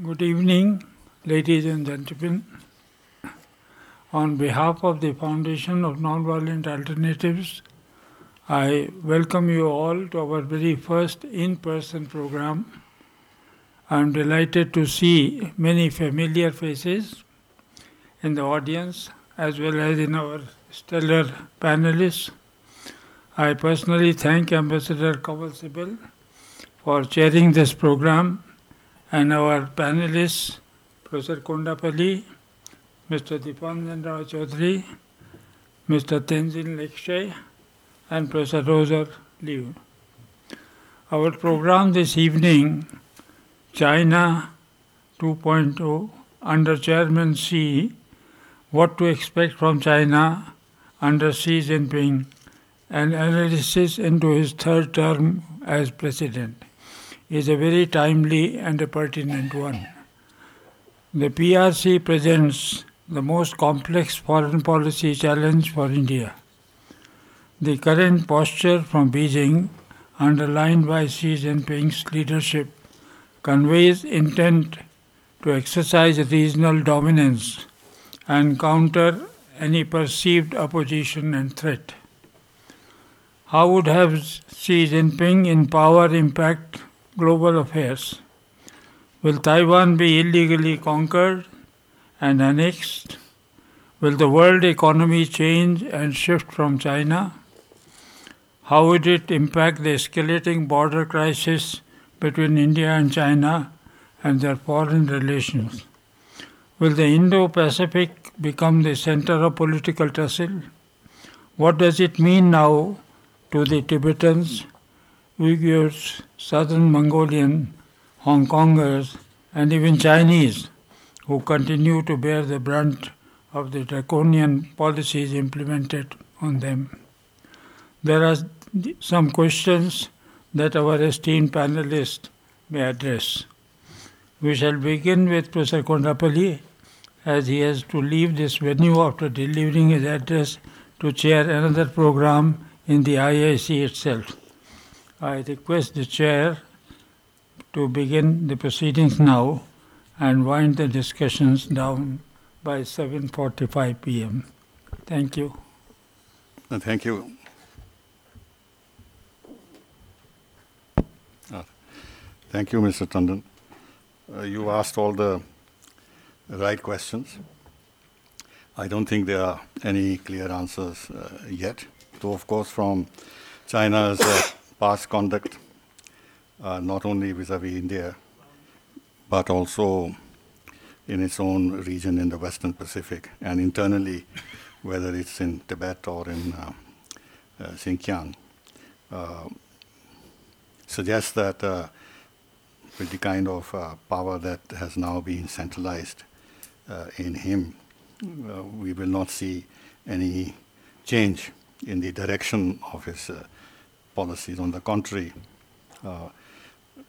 Good evening, ladies and gentlemen. On behalf of the Foundation of Nonviolent Alternatives, I welcome you all to our very first in person program. I am delighted to see many familiar faces in the audience as well as in our stellar panelists. I personally thank Ambassador Kanwal Sibal for chairing this program and our panelists, Professor Kondapalli, Mr. Dipanjan Roy Chaudhury, Mr. Tenzin Lekshey, and Professor Roger Liu. Our program this evening, China 2.0, under Chairman Xi, What to Expect from China under Xi Jinping, an analysis into his third term as President is a very timely and a pertinent one. The PRC presents the most complex foreign policy challenge for India. The current posture from Beijing, underlined by Xi Jinping's leadership, conveys intent to exercise regional dominance and counter any perceived opposition and threat. How would have Xi Jinping in power impact global affairs. Will Taiwan be illegally conquered and annexed? Will the world economy change and shift from China? How would it impact the escalating border crisis between India and China and their foreign relations? Will the Indo Pacific become the center of political tussle? What does it mean now to the Tibetans, Uyghurs, Southern Mongolian, Hong Kongers, and even Chinese who continue to bear the brunt of the draconian policies implemented on them. There are some questions that our esteemed panelists may address. We shall begin with Professor Kondapalli as he has to leave this venue after delivering his address to chair another program in the IIC itself. I request the chair to begin the proceedings now and wind the discussions down by 7:45 p.m. Thank you. Uh, thank you. Uh, thank you, Mr. Tandon. Uh, you asked all the right questions. I don't think there are any clear answers uh, yet. Though, of course, from China's uh, past conduct, uh, not only vis-à-vis India, but also in its own region in the Western Pacific and internally, whether it's in Tibet or in uh, uh, Xinjiang, uh, suggests that uh, with the kind of uh, power that has now been centralized in him, we will not see any change in the direction of his policies. On the contrary, uh,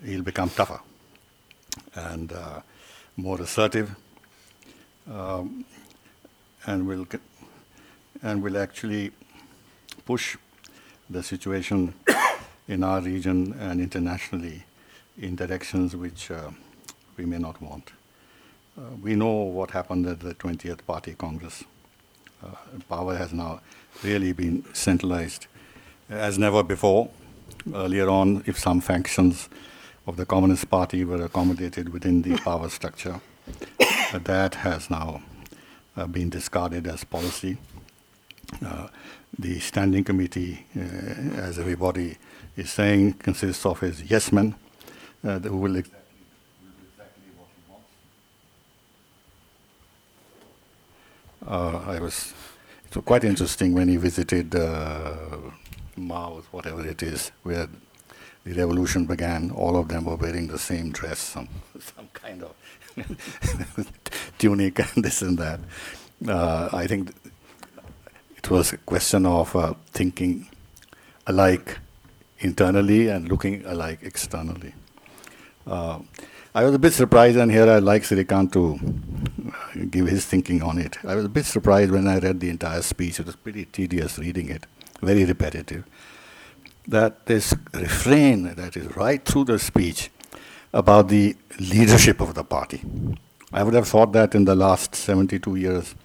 he'll become tougher and uh, more assertive, um, and will and will actually push the situation in our region and internationally in directions which uh, we may not want. Uh, we know what happened at the 20th Party Congress. Uh, power has now really been centralized as never before. Earlier on, if some factions of the Communist Party were accommodated within the power structure, that has now uh, been discarded as policy. Uh, the standing committee, uh, as everybody is saying, consists of his yes men uh, who will exactly, exactly what he wants. Uh, I was it was quite interesting when he visited uh, Mao, whatever it is, where the revolution began, all of them were wearing the same dress, some, some kind of tunic and this and that. Uh, I think it was a question of uh, thinking alike internally and looking alike externally. Uh, I was a bit surprised, and here I'd like Srikanth to give his thinking on it. I was a bit surprised when I read the entire speech. It was pretty tedious reading it very repetitive, that this refrain that is right through the speech about the leadership of the party. I would have thought that in the last 72 years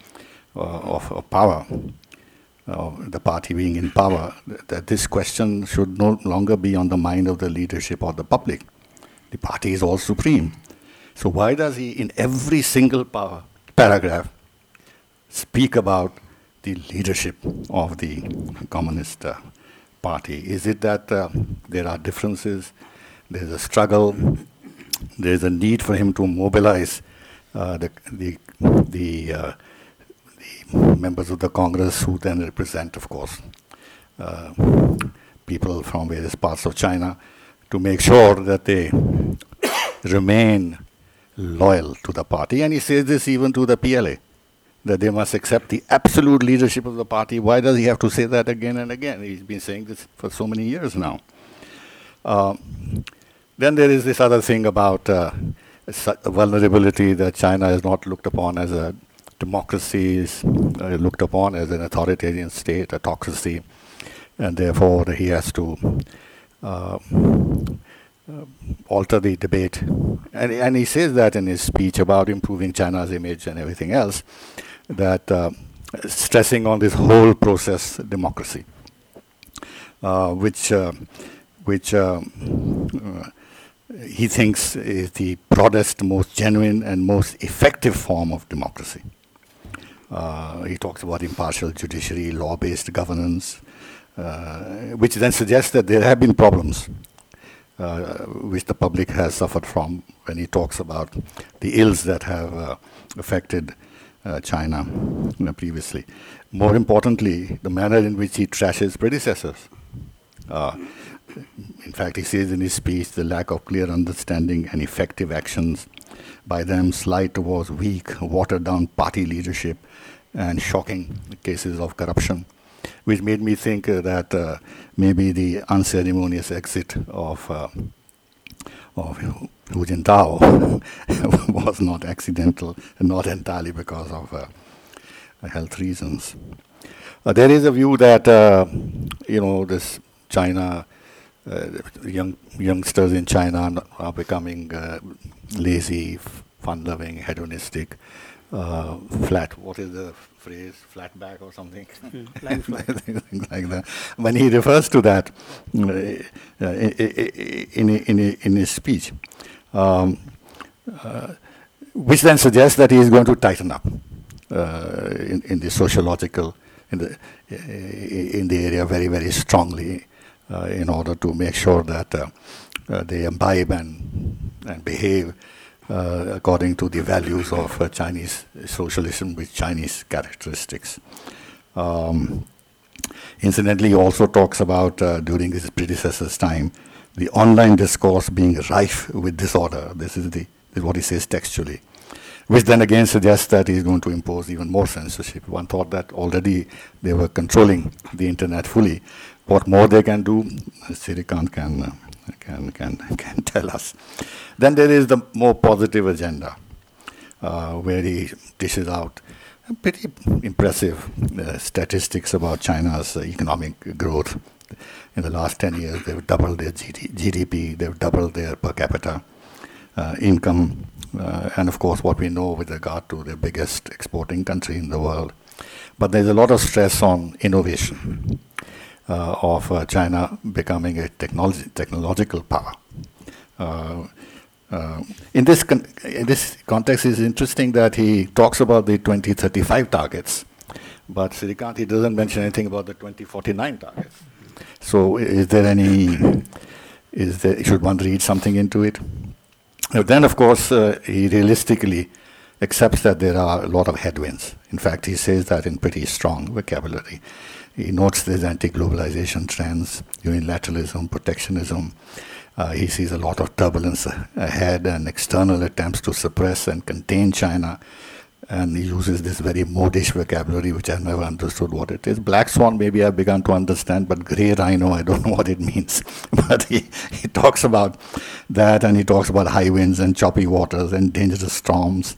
uh, of, of, power, uh, the party being in power, that this question should no longer be on the mind of the leadership or the public. The party is all supreme. So why does he, in every single power, paragraph, speak about the leadership of the Communist uh, Party? Is it that uh, there are differences, there's a struggle, there's a need for him to mobilize uh, the, the, the, the, members of the Congress who then represent, of course, people from various parts of China to make sure that they remain loyal to the party. And he says this even to the PLA that they must accept the absolute leadership of the party. Why does he have to say that again and again? He's been saying this for so many years now. Uh, then there is this other thing about uh, vulnerability that China is not looked upon as a democracy, is uh, looked upon as an authoritarian state, autocracy, and therefore he has to uh, uh, alter the debate. And, and he says that in his speech about improving China's image and everything else that uh, stressing on this whole process democracy, uh, which uh, which uh, he thinks is the broadest, most genuine, and most effective form of democracy. Uh, he talks about impartial judiciary, law-based governance, which then suggests that there have been problems uh, which the public has suffered from when he talks about the ills that have uh, affected uh, China you know, previously. More importantly, the manner in which he trashes predecessors. Uh, in fact, he says in his speech the lack of clear understanding and effective actions by them slide towards weak, watered down party leadership and shocking cases of corruption, which made me think uh, that uh, maybe the unceremonious exit of uh, of Hu Jintao was not accidental, not entirely because of uh, health reasons. Uh, there is a view that uh, you know this China uh, young youngsters in China are becoming uh, lazy, fun-loving, hedonistic, uh, flat. What is the phrase? Flat back or something? Things like that. When he refers to that in, in, in, in his speech, um, uh, which then suggests that he is going to tighten up uh, in, in, the sociological, in the, in the area very, very strongly uh, in order to make sure that uh, uh, they imbibe and, and behave according to the values of Chinese socialism with Chinese characteristics. Um, incidentally, he also talks about during his predecessor's time the online discourse being rife with disorder. This is, the, this is what he says textually. Which then again suggests that he's going to impose even more censorship. One thought that already they were controlling the internet fully. What more they can do, Srikanth can, uh, can, can, can tell us. Then there is the more positive agenda, uh, where he dishes out pretty impressive uh, statistics about China's economic growth in the last 10 years, they've doubled their GDP, they've doubled their per capita uh, income, uh, and of course, what we know with regard to the biggest exporting country in the world. But there's a lot of stress on innovation of uh, China becoming a technology, technological power. Uh, uh, in this in this context, it's interesting that he talks about the 2035 targets, but Srikanth he doesn't mention anything about the 2049 targets. So is there any, is there, should one read something into it? then, of course, uh, he realistically accepts that there are a lot of headwinds. In fact, he says that in pretty strong vocabulary. He notes these anti-globalization trends, unilateralism, protectionism. Uh, he sees a lot of turbulence ahead and external attempts to suppress and contain China and he uses this very modish vocabulary which I've never understood what it is. Black swan maybe I've begun to understand, but grey rhino I don't know what it means. but he, he talks about that and he talks about high winds and choppy waters and dangerous storms,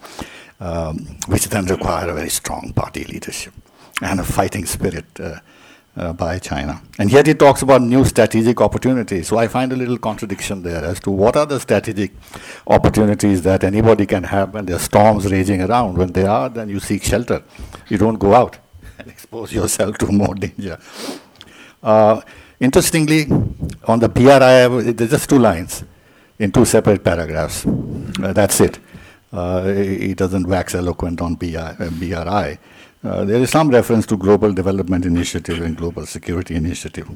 um, which then require a very strong party leadership and a fighting spirit uh, uh, by China. And yet he talks about new strategic opportunities. So I find a little contradiction there as to what are the strategic opportunities that anybody can have when there are storms raging around. When they are, then you seek shelter. You don't go out and expose yourself to more danger. Uh, interestingly, on the BRI, there's just two lines in two separate paragraphs. Uh, that's it. Uh, he doesn't wax eloquent on BRI. Uh, there is some reference to Global Development Initiative and Global Security Initiative.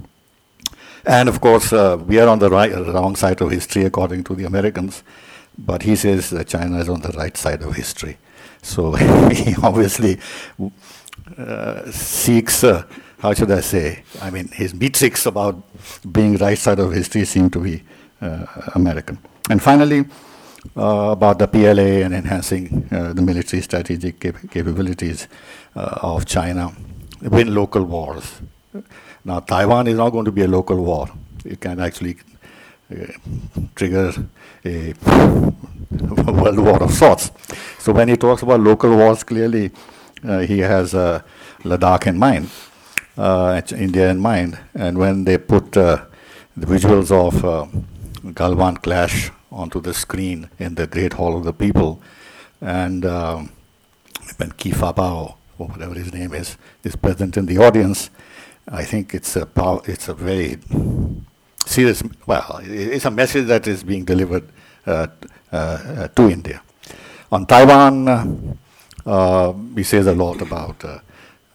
And of course, uh, we are on the right, wrong side of history according to the Americans, but he says that China is on the right side of history. So he obviously uh, seeks, uh, how should I say, I mean, his metrics about being right side of history seem to be uh, American. And finally, about the PLA and enhancing uh, the military strategic cap- capabilities uh, of China, win local wars. Now, Taiwan is not going to be a local war. It can actually uh, trigger a world war of sorts. So, when he talks about local wars, clearly uh, he has uh, Ladakh in mind, India in mind. And when they put the visuals of Galwan clash onto the screen in the Great Hall of the People. And um, when Qi Fabao, or whatever his name is, is present in the audience, I think it's a power, it's a very serious. Well, it's a message that is being delivered uh, uh, to India. On Taiwan, uh, uh he says a lot about uh,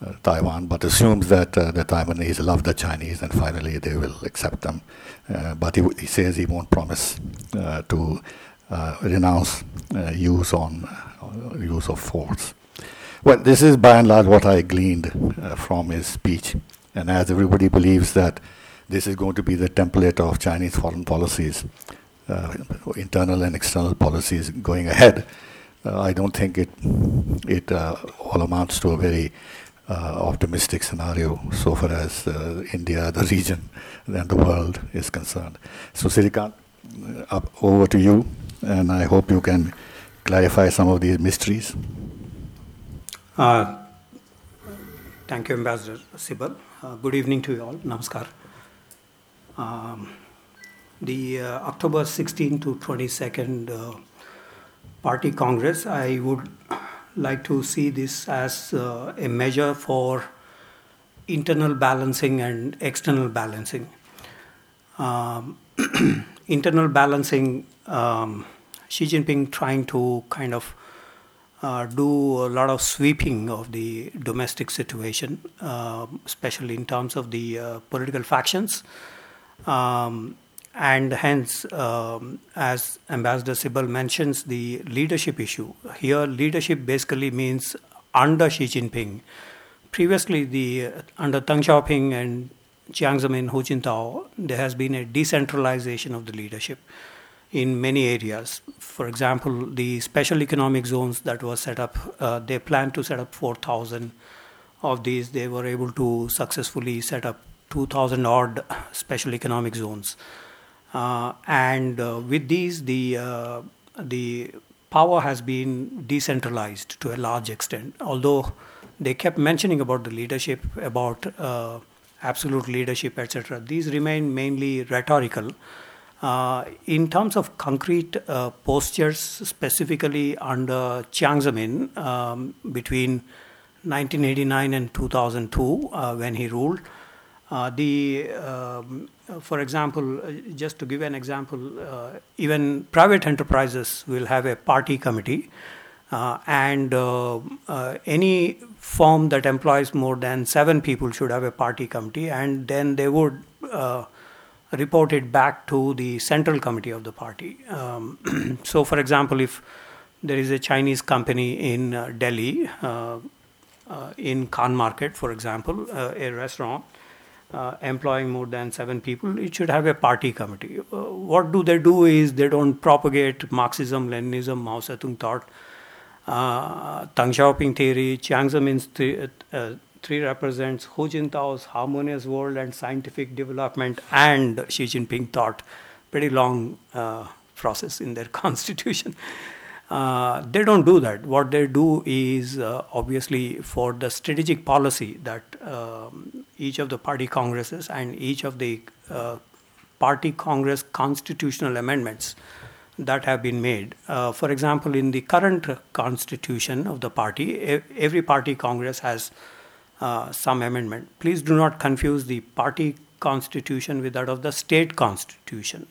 uh, Taiwan, but assumes that the Taiwanese love the Chinese and finally they will accept them. Uh, but he, he, says he won't promise uh, to uh, renounce use on use of force. Well, this is by and large what I gleaned from his speech, and as everybody believes that this is going to be the template of Chinese foreign policies, uh, internal and external policies going ahead. Uh, I don't think it it uh, all amounts to a very optimistic scenario so far as uh, India, the region, and the world is concerned. So, Srikanth, uh, over to you, and I hope you can clarify some of these mysteries. Uh, thank you, Ambassador Sibal. Uh, good evening to you all. Namaskar. Um, the uh, October 16 to 22nd Party Congress, I would like to see this as uh, a measure for internal balancing and external balancing. Um, internal balancing, um, Xi Jinping trying to kind of uh, do a lot of sweeping of the domestic situation, uh, especially in terms of the uh, political factions. Um, and hence, um, as Ambassador Sibal mentions, the leadership issue. Here, leadership basically means under Xi Jinping. Previously, the under Deng Xiaoping and Jiang Zemin, Hu Jintao, there has been a decentralization of the leadership in many areas. For example, the special economic zones that were set up, uh, they planned to set up 4,000 of these. They were able to successfully set up 2,000 odd special economic zones. Uh, and uh, with these, the uh, the power has been decentralized to a large extent. Although they kept mentioning about the leadership, about absolute leadership, etc. These remain mainly rhetorical. Uh, in terms of concrete uh, postures, specifically under Jiang Zemin um, between 1989 and 2002, uh, when he ruled, the um, uh, for example, uh, just to give an example, uh, even private enterprises will have a party committee, uh, and uh, uh, any firm that employs more than seven people should have a party committee, and then they would report it back to the central committee of the party. Um, so, for example, if there is a Chinese company in Delhi, in Khan Market, for example, a restaurant uh, employing more than seven people, it should have a party committee. Uh, what do they do is they don't propagate Marxism, Leninism, Mao Zedong thought, uh, Deng Xiaoping theory, Jiang Zemin's th- uh, three represents Hu Jintao's harmonious world and scientific development and Xi Jinping thought. Pretty long uh, process in their constitution. Uh, they don't do that. What they do is uh, obviously for the strategic policy that um, each of the party congresses and each of the uh, party congress constitutional amendments that have been made. Uh, for example, in the current constitution of the party, every party congress has uh, some amendment. Please do not confuse the party constitution with that of the state constitution.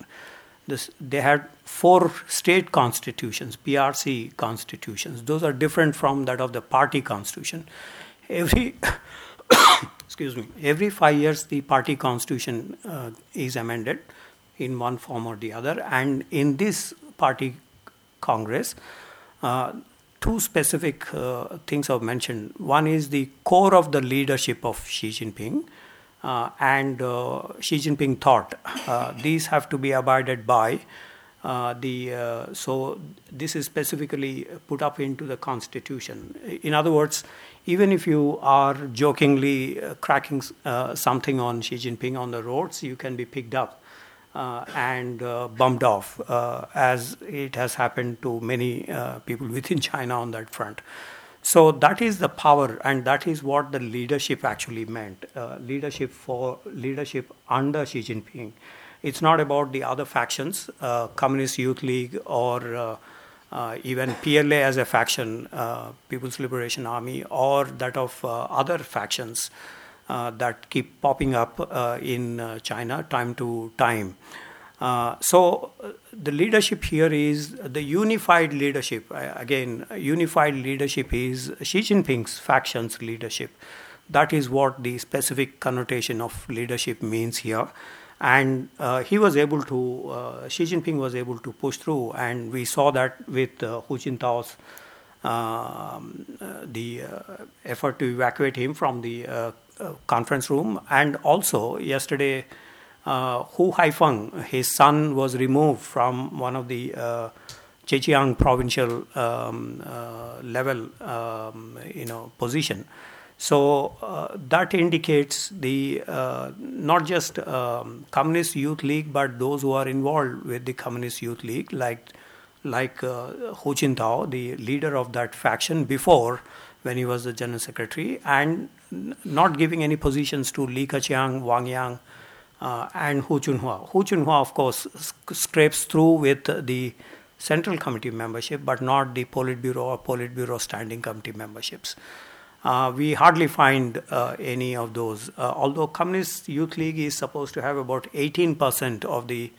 This, they had four state constitutions, PRC constitutions. Those are different from that of the party constitution. Every excuse me, every five years the party constitution uh, is amended in one form or the other, and in this party congress, uh, two specific uh, things are mentioned. One is the core of the leadership of Xi Jinping and uh, Xi Jinping thought uh, these have to be abided by. Uh, the uh, so this is specifically put up into the constitution. In other words, even if you are jokingly cracking something on Xi Jinping on the roads, you can be picked up and bumped off, as it has happened to many people within China on that front. So that is the power, and that is what the leadership actually meant. Uh, leadership for leadership under Xi Jinping. It's not about the other factions, uh, Communist Youth League or uh, uh even PLA as a faction, uh, People's Liberation Army, or that of uh, other factions that keep popping up in China time to time. Uh, so uh, the leadership here is the unified leadership. Uh, again, unified leadership is Xi Jinping's faction's leadership. That is what the specific connotation of leadership means here. And uh, he was able to, uh, Xi Jinping was able to push through, and we saw that with uh, Hu Jintao's um, the effort to evacuate him from the conference room, and also yesterday uh, Hu Haifeng, his son, was removed from one of the uh, Zhejiang provincial um, uh, level, um, you know, position. So uh, that indicates the uh, not just um, Communist Youth League, but those who are involved with the Communist Youth League, like like uh, Hu Jintao, the leader of that faction before when he was the general secretary, and not giving any positions to Li Keqiang, Wang Yang, uh, and Hu Chunhua. Hu Chunhua, of course, scrapes through with the Central Committee membership, but not the Politburo or Politburo Standing Committee memberships. Uh, we hardly find uh, any of those. Uh, although Communist Youth League is supposed to have about 18% of the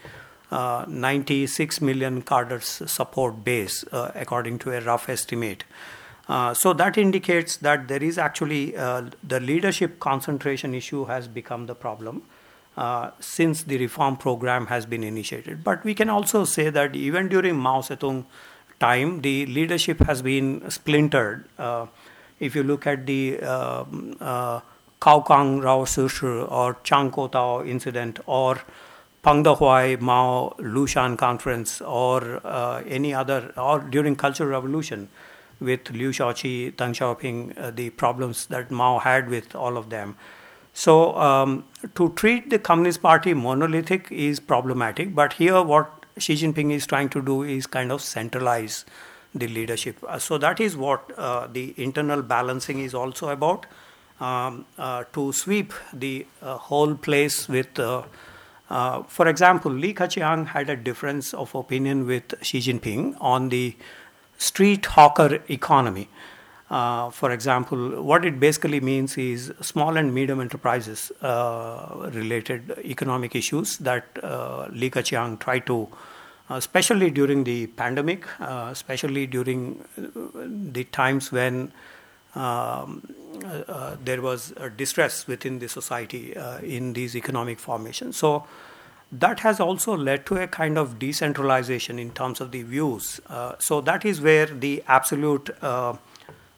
uh, 96 million cadres support base, uh, according to a rough estimate. Uh, so that indicates that there is actually the leadership concentration issue has become the problem. Uh, since the reform program has been initiated. But we can also say that even during Mao Zedong time, the leadership has been splintered. Uh, if you look at the uh, uh, Gao Gang Rao Shushi or Chang Tao incident or Peng Dehuai Mao Lushan conference or uh, any other, or during Cultural Revolution with Liu Shaoqi, Deng Xiaoping, uh, the problems that Mao had with all of them. So um, to treat the Communist Party monolithic is problematic, but here what Xi Jinping is trying to do is kind of centralize the leadership. Uh, so that is what uh, the internal balancing is also about. Um, uh, to sweep the uh, whole place with, uh, uh, for example, Li Keqiang had a difference of opinion with Xi Jinping on the street hawker economy. Uh, for example, what it basically means is small and medium enterprises uh, related economic issues that uh, Li Keqiang tried to, uh, especially during the pandemic, uh, especially during uh, the times when um, there was distress within the society in these economic formations. So that has also led to a kind of decentralization in terms of the views. so that is where the absolute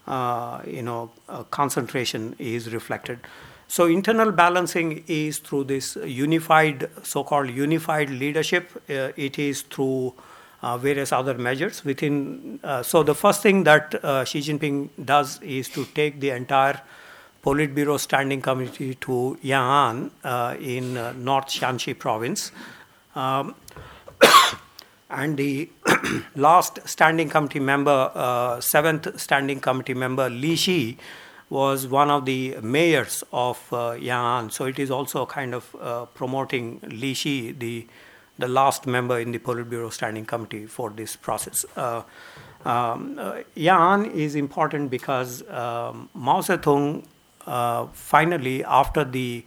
you know, uh, concentration is reflected. So internal balancing is through this unified, so-called unified leadership. Uh, it is through uh, various other measures within. Uh, so the first thing that uh, Xi Jinping does is to take the entire Politburo Standing Committee to Yan'an in North Shaanxi province, um, and the last standing committee member, uh, seventh standing committee member, Li Xi, was one of the mayors of uh, Yan'an. So it is also kind of uh, promoting Li Xi, the, the last member in the Politburo Standing Committee for this process. Uh, um, uh, Yan'an is important because um, Mao Zedong uh, finally, after the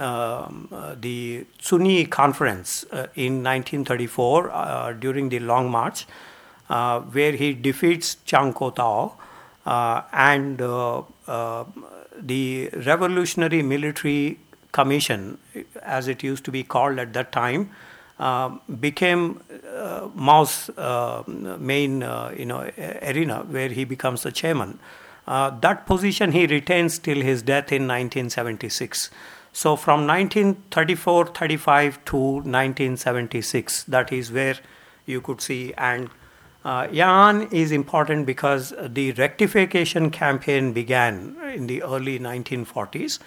Um, uh, the Zunyi conference uh, in 1934 uh, during the Long March, uh, where he defeats Chang Kuo-tao uh, and uh, uh, the Revolutionary Military Commission, as it used to be called at that time, became Mao's main you know arena where he becomes the chairman. that position he retains till his death in 1976. So from 1934 35 to 1976, that is where you could see. And uh, Yan'an is important because the rectification campaign began in the early 1940s.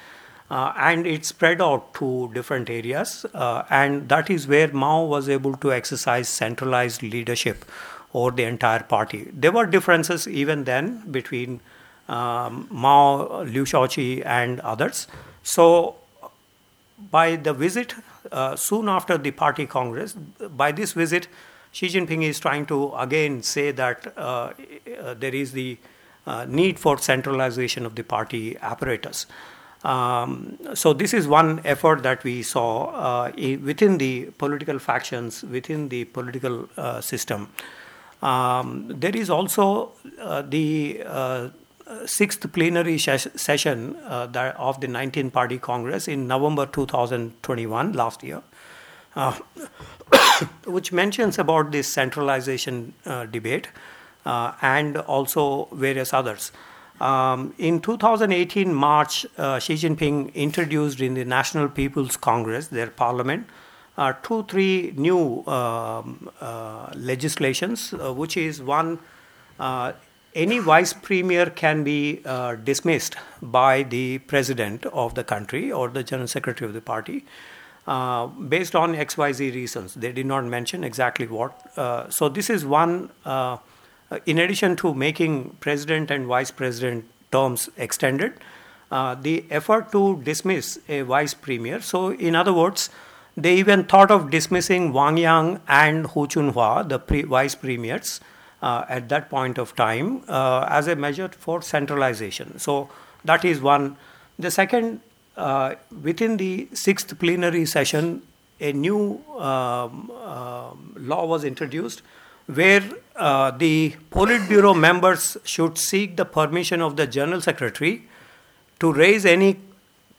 Uh, and it spread out to different areas, uh, and that is where Mao was able to exercise centralized leadership over the entire party. There were differences even then between um, Mao, Liu Shaoqi, and others. So by the visit, uh, soon after the party congress, by this visit, Xi Jinping is trying to again say that uh, uh, there is the uh, need for centralization of the party apparatus. Um, so this is one effort that we saw uh, within the political factions, within the political system. Um, there is also the sixth plenary ses- session uh, of the 19 Party Congress in November 2021, last year, uh, which mentions about this centralization uh, debate uh, and also various others. Um, in 2018 March, uh, Xi Jinping introduced in the National People's Congress, their parliament, uh, two, three new um, legislations, which is one any vice premier can be uh, dismissed by the president of the country or the general secretary of the party uh, based on XYZ reasons. They did not mention exactly what. Uh, so, this is one, uh, in addition to making president and vice president terms extended, uh, the effort to dismiss a vice premier. So, in other words, they even thought of dismissing Wang Yang and Hu Chunhua, the pre- vice premiers, uh, at that point of time uh, as a measure for centralization. So that is one. The second, uh, within the sixth plenary session, a new um, law was introduced where uh, the Politburo members should seek the permission of the General Secretary to raise any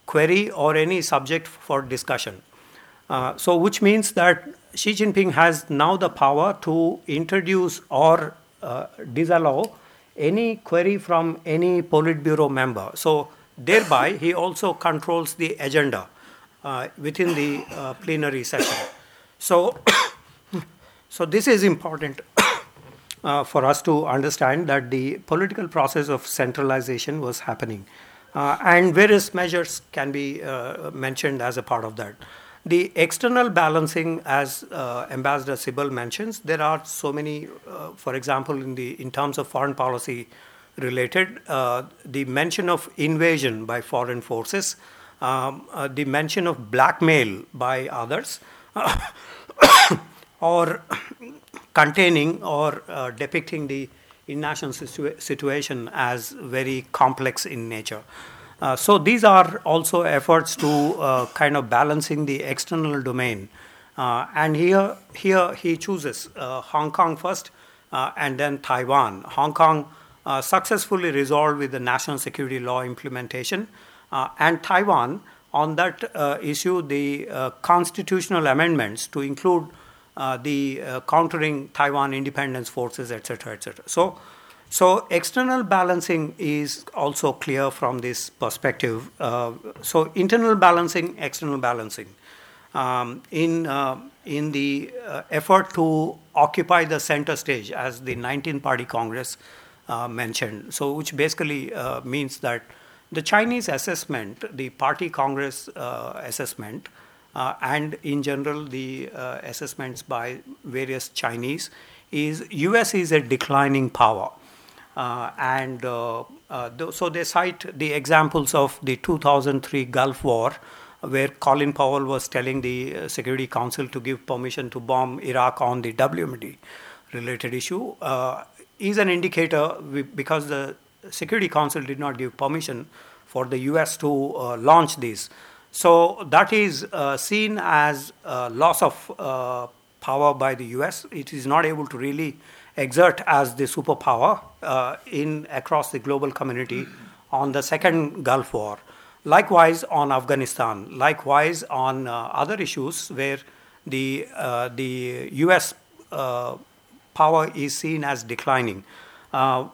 query or any subject for discussion. Uh, so, which means that Xi Jinping has now the power to introduce or uh, disallow any query from any Politburo member. So, thereby, he also controls the agenda uh, within the uh, plenary session. So, so this is important uh, for us to understand that the political process of centralization was happening. Uh, and various measures can be uh, mentioned as a part of that. The external balancing, as uh, Ambassador Sibal mentions, there are so many. Uh, for example, in the in terms of foreign policy related, uh, the mention of invasion by foreign forces, um, uh, the mention of blackmail by others, or containing or uh, depicting the international situa- situation as very complex in nature. Uh, so these are also efforts to uh, kind of balancing the external domain. Uh, and here, here he chooses uh, Hong Kong first uh, and then Taiwan. Hong Kong successfully resolved with the national security law implementation, and Taiwan on that issue the constitutional amendments to include the countering Taiwan independence forces, etc., etc. So so external balancing is also clear from this perspective. Uh, so internal balancing, external balancing. Um, in uh, in the uh, effort to occupy the center stage, as the 19th Party Congress uh, mentioned, so which basically uh, means that the Chinese assessment, the Party Congress uh, assessment, and in general the assessments by various Chinese is US is a declining power. Uh, and uh, uh, th- so they cite the examples of the 2003 Gulf War, where Colin Powell was telling the Security Council to give permission to bomb Iraq on the WMD related issue, is an indicator because the Security Council did not give permission for the US to launch these. So that is uh, seen as a loss of uh, power by the US. It is not able to really exert as the superpower uh, in across the global community on the second Gulf War. Likewise on Afghanistan. Likewise on uh, other issues where the uh, the U.S. power is seen as declining.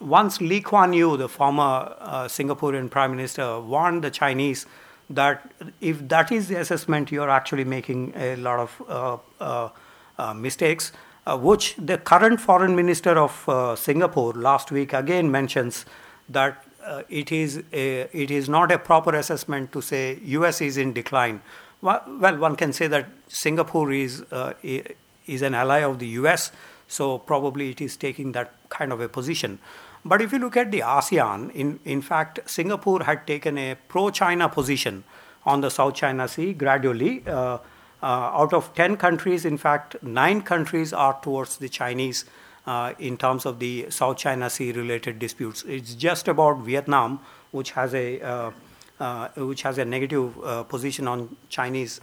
once Lee Kuan Yew, the former Singaporean prime minister, warned the Chinese that if that is the assessment, you're actually making a lot of uh, uh, uh, mistakes, uh, which the current foreign minister of uh, Singapore last week again mentions that uh, it is a, it is not a proper assessment to say U.S. is in decline. Well, one can say that Singapore is is an ally of the U.S., so probably it is taking that kind of a position. But if you look at the ASEAN, in, in fact, Singapore had taken a pro China position on the South China Sea gradually. Uh, uh, out of 10 countries, in fact, nine countries are towards the Chinese uh, in terms of the South China Sea related disputes. It's just about Vietnam, which has a uh, uh, which has a negative uh, position on Chinese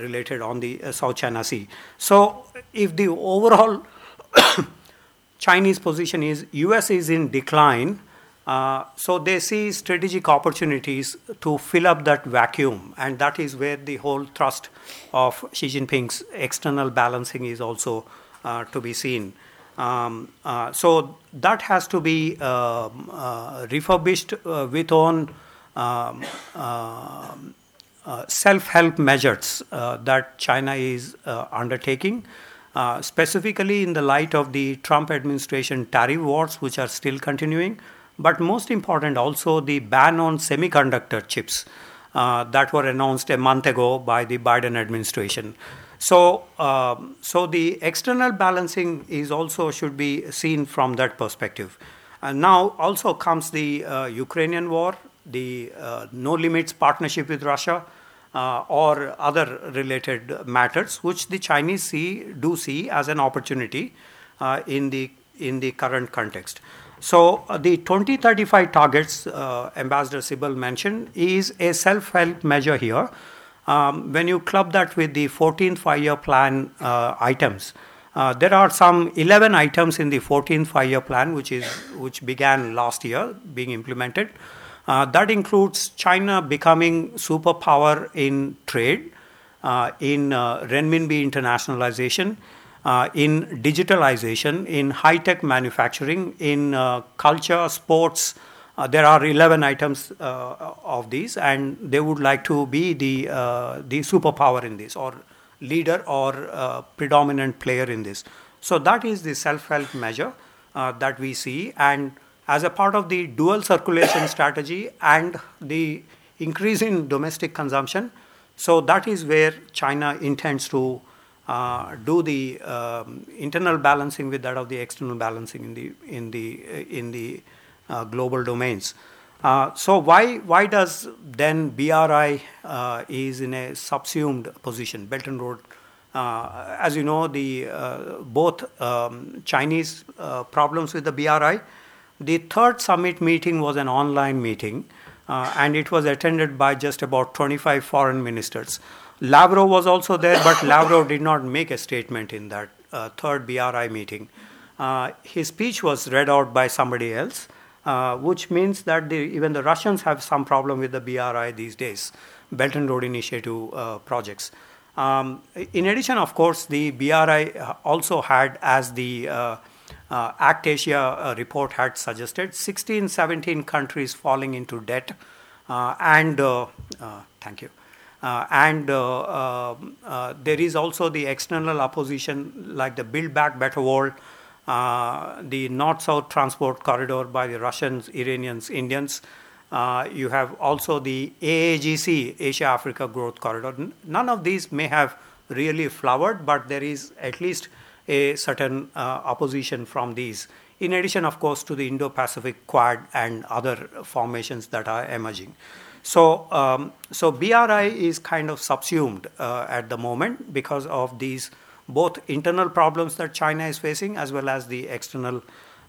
related on the South China Sea. So, if the overall Chinese position is US is in decline. Uh, so they see strategic opportunities to fill up that vacuum, and that is where the whole thrust of Xi Jinping's external balancing is also uh, to be seen. Um, uh, so that has to be um, uh, refurbished uh, with on um, uh, self-help measures that China is undertaking. Specifically in the light of the Trump administration tariff wars, which are still continuing, but most important also the ban on semiconductor chips uh, that were announced a month ago by the Biden administration. So, um, so the external balancing is also should be seen from that perspective. And now also comes the uh, Ukrainian war, the uh, no limits partnership with Russia, uh, or other related matters, which the Chinese see do see as an opportunity uh, in the in the current context. So uh, the 2035 targets uh, Ambassador Sibal mentioned is a self-help measure here. Um, when you club that with the 14th five-year plan uh, items, uh, there are some 11 items in the 14th five-year plan, which is which began last year being implemented. Uh, that includes China becoming superpower in trade, uh, in renminbi internationalization, uh, in digitalization, in high tech manufacturing, in uh, culture, sports. Uh, there are 11 items of these, and they would like to be the, the superpower in this, or leader or predominant player in this. So, that is the self help measure that we see. and as a part of the dual circulation strategy and the increase in domestic consumption. So that is where China intends to uh, do the um, internal balancing with that of the external balancing in the in the in the uh, global domains. Uh, so why why does then BRI uh, is in a subsumed position? Belt and Road, uh, as you know, the uh, both um, Chinese problems with the BRI the third summit meeting was an online meeting, uh, and it was attended by just about 25 foreign ministers. Lavrov was also there, but Lavrov did not make a statement in that uh, third BRI meeting. Uh, his speech was read out by somebody else, uh, which means that the, even the Russians have some problem with the BRI these days, Belt and Road Initiative uh, projects. Um, in addition, of course, the BRI also had as the uh, uh, Act Asia uh, report had suggested 16, 17 countries falling into debt, uh, and uh, uh, thank you. Uh, and there is also the external opposition, like the Build Back Better World, the North South Transport Corridor by the Russians, Iranians, Indians, Uh, you have also the AAGC, Asia Africa Growth Corridor. None of these may have really flowered, but there is at least a certain uh, opposition from these. In addition, of course, to the Indo Pacific Quad and other formations that are emerging. So, um, so BRI is kind of subsumed uh, at the moment because of these both internal problems that China is facing as well as the external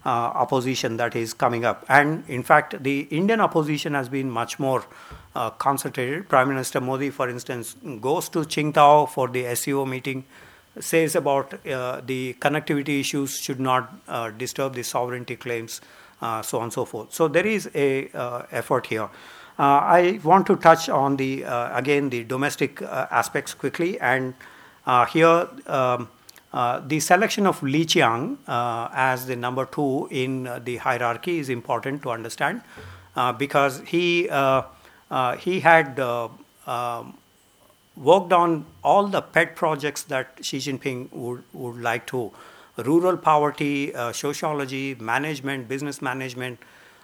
uh, opposition that is coming up. And in fact, the Indian opposition has been much more uh, concentrated. Prime Minister Modi, for instance, goes to Qingdao for the SCO meeting, says about uh, the connectivity issues should not uh, disturb the sovereignty claims, uh, so on and so forth. So there is a effort here. I want to touch on the again the domestic aspects quickly, and here. Um, uh, the selection of Li Qiang uh, as the number two in uh, the hierarchy is important to understand uh, because he uh, he had um, worked on all the pet projects that Xi Jinping would, would like to rural poverty, sociology, management, business management,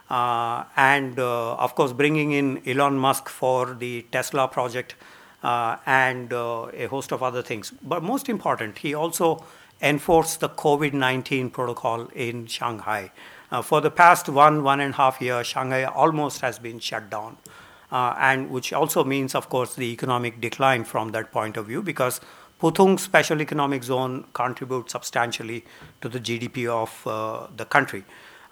and of course bringing in Elon Musk for the Tesla project uh, and uh, a host of other things. But most important, he also enforced the COVID 19 protocol in Shanghai. Uh, for the past one, one and a half years, Shanghai almost has been shut down. Uh, and which also means, of course, the economic decline from that point of view, because Pudong Special Economic Zone contributes substantially to the GDP of uh, the country.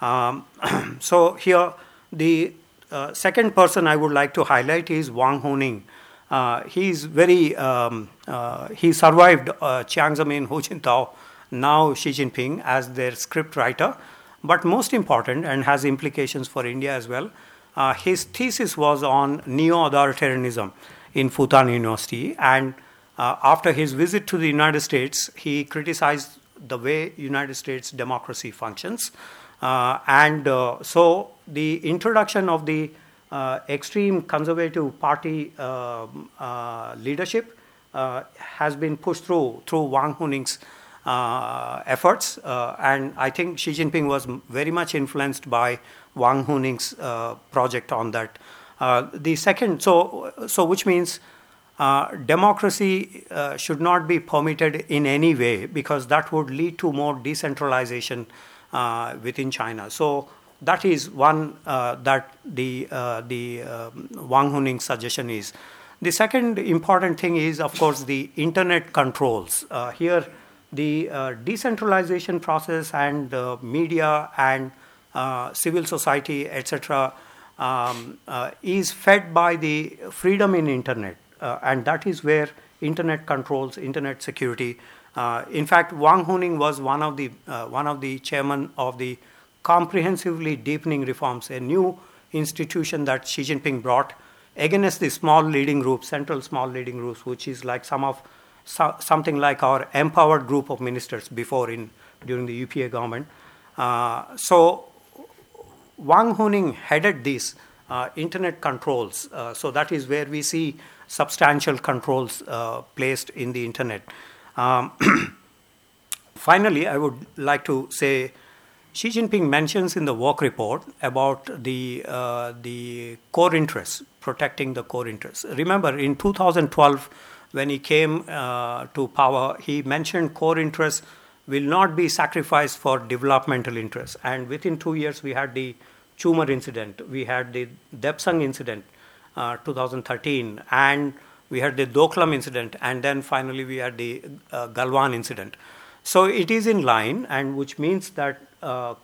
Um, so here, the uh, second person I would like to highlight is Wang Huning, uh, he's very, um, uh, he survived uh, Jiang Zemin, Hu Jintao, now Xi Jinping as their script writer. But most important and has implications for India as well, uh, his thesis was on neo-authoritarianism in Fudan University. And uh, after his visit to the United States, he criticized the way United States democracy functions. Uh, and so the introduction of the uh, extreme conservative party uh, uh, leadership has been pushed through through Wang Huning's efforts, and I think Xi Jinping was very much influenced by Wang Huning's project on that. the second, so so which means. Uh, democracy uh, should not be permitted in any way because that would lead to more decentralization uh, within China. So that is one uh, that the uh, the um, Wang Huning suggestion is. The second important thing is, of course, the internet controls. Uh, here, the uh, decentralization process and media and uh, civil society, etc., um, is fed by the freedom in internet, and that is where internet controls, internet security. In fact, Wang Huning was one of the one of the chairman of the comprehensively deepening reforms, a new institution that Xi Jinping brought against the small leading group, central small leading groups, which is like some of so, something like our empowered group of ministers before in during the UPA government. Uh, so Wang Huning headed these uh, internet controls. Uh, so that is where we see substantial controls uh, placed in the internet. Um, finally, I would like to say Xi Jinping mentions in the work report about the, uh, the core interests, protecting the core interests. Remember, in 2012, when he came uh, to power, he mentioned core interests will not be sacrificed for developmental interests. And within two years, we had the Chumar incident, we had the Depsang incident, uh, 2013, and we had the Doklam incident, and then finally we had the uh, Galwan incident. So it is in line, and which means that uh,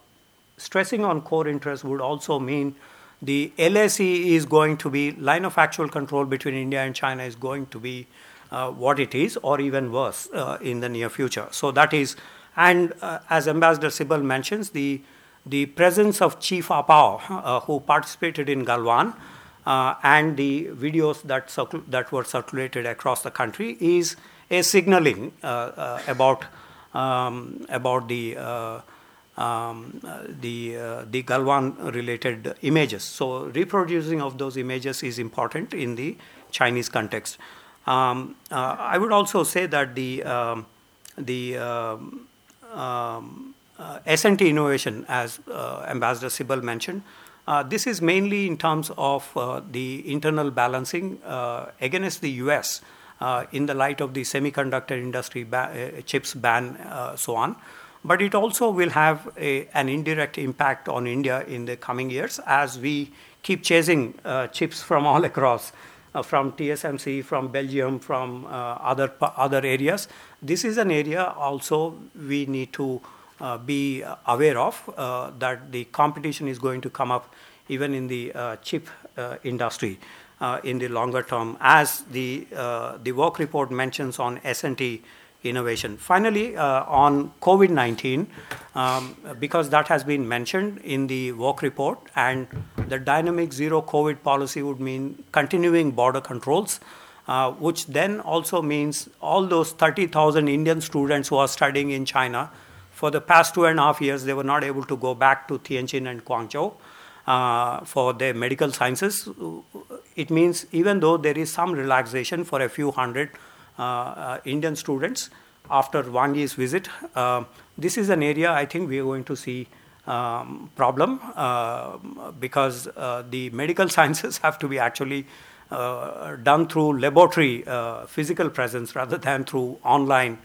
stressing on core interest would also mean the LAC is going to be line of actual control between India and China is going to be uh, what it is, or even worse uh, in the near future. So that is, and uh, as Ambassador Sibal mentions, the the presence of Qi Fabao, uh, who participated in Galwan, and the videos that that were circulated across the country is a signaling about um, about the um, the uh, the Galwan related images. So reproducing of those images is important in the Chinese context. Um, uh, I would also say that the um, the um, uh, S&T innovation, as uh, Ambassador Sibal mentioned, Uh, this is mainly in terms of uh, the internal balancing uh, against the US uh, in the light of the semiconductor industry ba- uh, chips ban, uh, so on. But it also will have a, an indirect impact on India in the coming years as we keep chasing chips from all across. from TSMC, from Belgium, from other other areas, this is an area also we need to uh, be aware of uh, that the competition is going to come up even in the uh, chip industry in the longer term, as the the work report mentions on S&T innovation. Finally, uh, on COVID 19, um, because that has been mentioned in the work report, and the dynamic zero COVID policy would mean continuing border controls, uh, which then also means all those 30,000 Indian students who are studying in China for the past two and a half years, they were not able to go back to Tianjin and Guangzhou uh, for their medical sciences. It means even though there is some relaxation for a few hundred uh, uh, Indian students after Wang Yi's visit, uh, this is an area I think we are going to see um, problem uh, because uh, the medical sciences have to be actually uh, done through laboratory physical presence rather than through online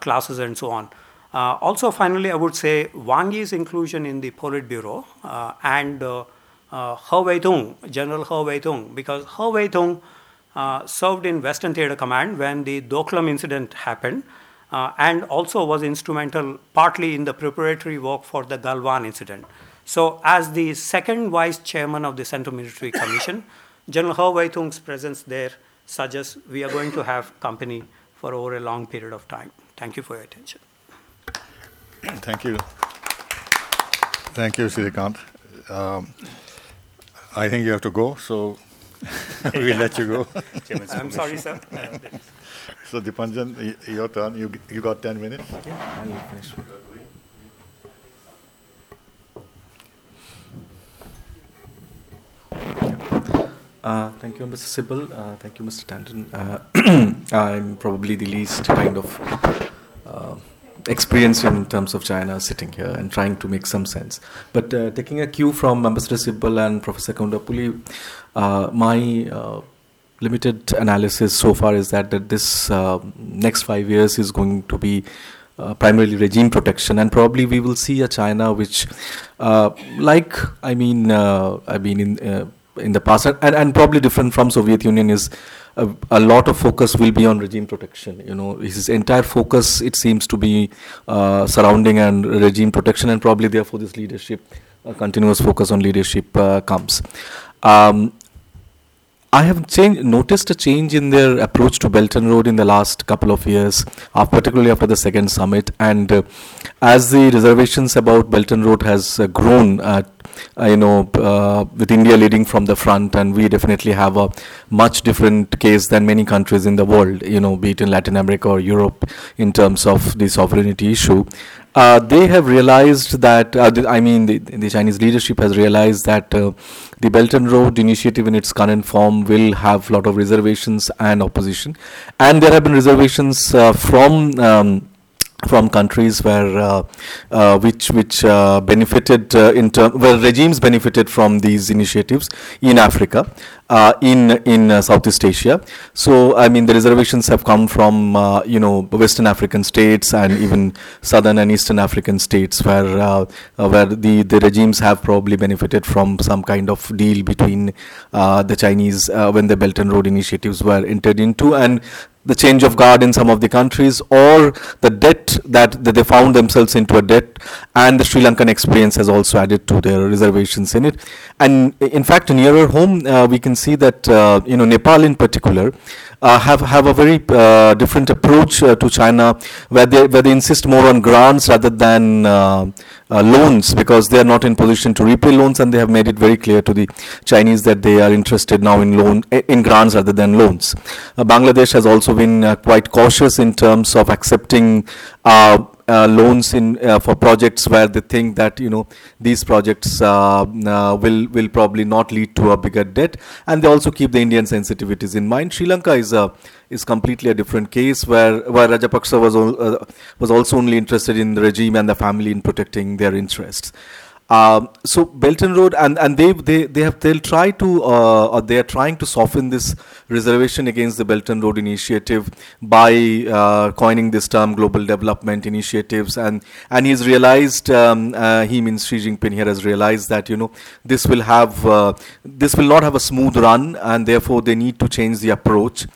classes and so on. Uh, also, finally, I would say Wang Yi's inclusion in the Politburo uh, and uh, uh, He Weidong, General He Weidong, because He Weidong uh, served in Western Theater Command when the Doklam incident happened uh, and also was instrumental partly in the preparatory work for the Galwan incident. So, as the second vice chairman of the Central Military Commission, General He Weidong's presence there suggests we are going to have company for over a long period of time. Thank you for your attention. Thank you. Thank you, Srikanth. Um, I think you have to go, so we'll let you go. I'm sorry, sir. so, Dipanjan, your turn. You, you got 10 minutes? Yeah, I'll finish. Uh, thank you, Mr. Sibal. Uh, thank you, Mr. Tandon. Uh, I'm probably the least kind of uh, experience in terms of China sitting here and trying to make some sense. But uh, taking a cue from Ambassador Sibal and Professor Kondapalli, uh, my uh, limited analysis so far is that, that this uh, next five years is going to be uh, primarily regime protection, and probably we will see a China which, uh, like I mean, I mean in in the past, and, and probably different from Soviet Union is a, a, lot of focus will be on regime protection. You know, his entire focus it seems to be uh, surrounding and regime protection, and probably therefore this leadership, uh, continuous focus on leadership uh, comes. Um, I have noticed a change in their approach to Belt and Road in the last couple of years, uh, particularly after the second summit. And uh, as the reservations about Belt and Road has uh, grown, uh, you know, uh, with India leading from the front, and we definitely have a much different case than many countries in the world, you know, be it in Latin America or Europe, in terms of the sovereignty issue. Uh, they have realized that, uh, I mean, the, the, Chinese leadership has realized that uh, the Belt and Road initiative in its current form will have a lot of reservations and opposition. And there have been reservations uh, from um, from countries where uh, uh, which which uh, benefited uh, in term where regimes benefited from these initiatives in Africa uh, in in uh, Southeast Asia. So I mean the reservations have come from you know Western African states and even Southern and Eastern African states where where the the regimes have probably benefited from some kind of deal between the Chinese when the Belt and Road initiatives were entered into. And the change of guard in some of the countries or the debt that, that they found themselves into a debt and the Sri Lankan experience has also added to their reservations in it and in fact nearer home uh, we can see that uh, you know Nepal in particular uh, have have a very uh, different approach uh, to China where they where they insist more on grants rather than uh, loans because they are not in position to repay loans and they have made it very clear to the Chinese that they are interested now in loan in grants rather than loans. Bangladesh has also been quite cautious in terms of accepting uh, loans in uh, for projects where they think that you know these projects uh, uh, will will probably not lead to a bigger debt. And they also keep the Indian sensitivities in mind. Sri Lanka is a is completely a different case where where Rajapaksa was uh, was also only interested in the regime and the family in protecting their interests Um, so Belt and Road, and, and they, they, they have they'll try to uh, or they are trying to soften this reservation against the Belt and Road Initiative by uh, coining this term Global Development Initiatives, and and he's realized um, uh, he means Xi Jinping here has realized that you know this will have uh, this will not have a smooth run, and therefore they need to change the approach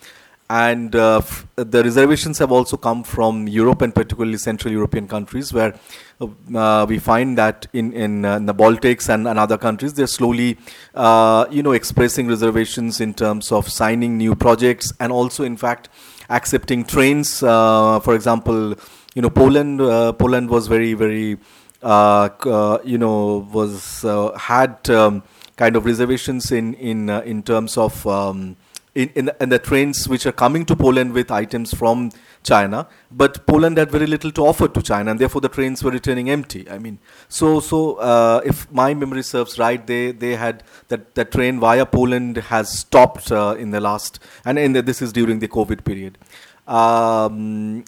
and uh, f- the reservations have also come from Europe and particularly Central European countries, where uh, we find that in in, uh, in, the Baltics and, and other countries, they're slowly, uh, you know, expressing reservations in terms of signing new projects and also, in fact, accepting trains. Uh, for example, you know, Poland uh, Poland was very very, you know, was had um, kind of reservations in in in terms of um, in, in, the, in the trains which are coming to Poland with items from China, but Poland had very little to offer to China, and therefore the trains were returning empty. I mean, so so uh, if my memory serves right, they they had that that train via Poland has stopped uh, in the last, and in this is during the COVID period. Um,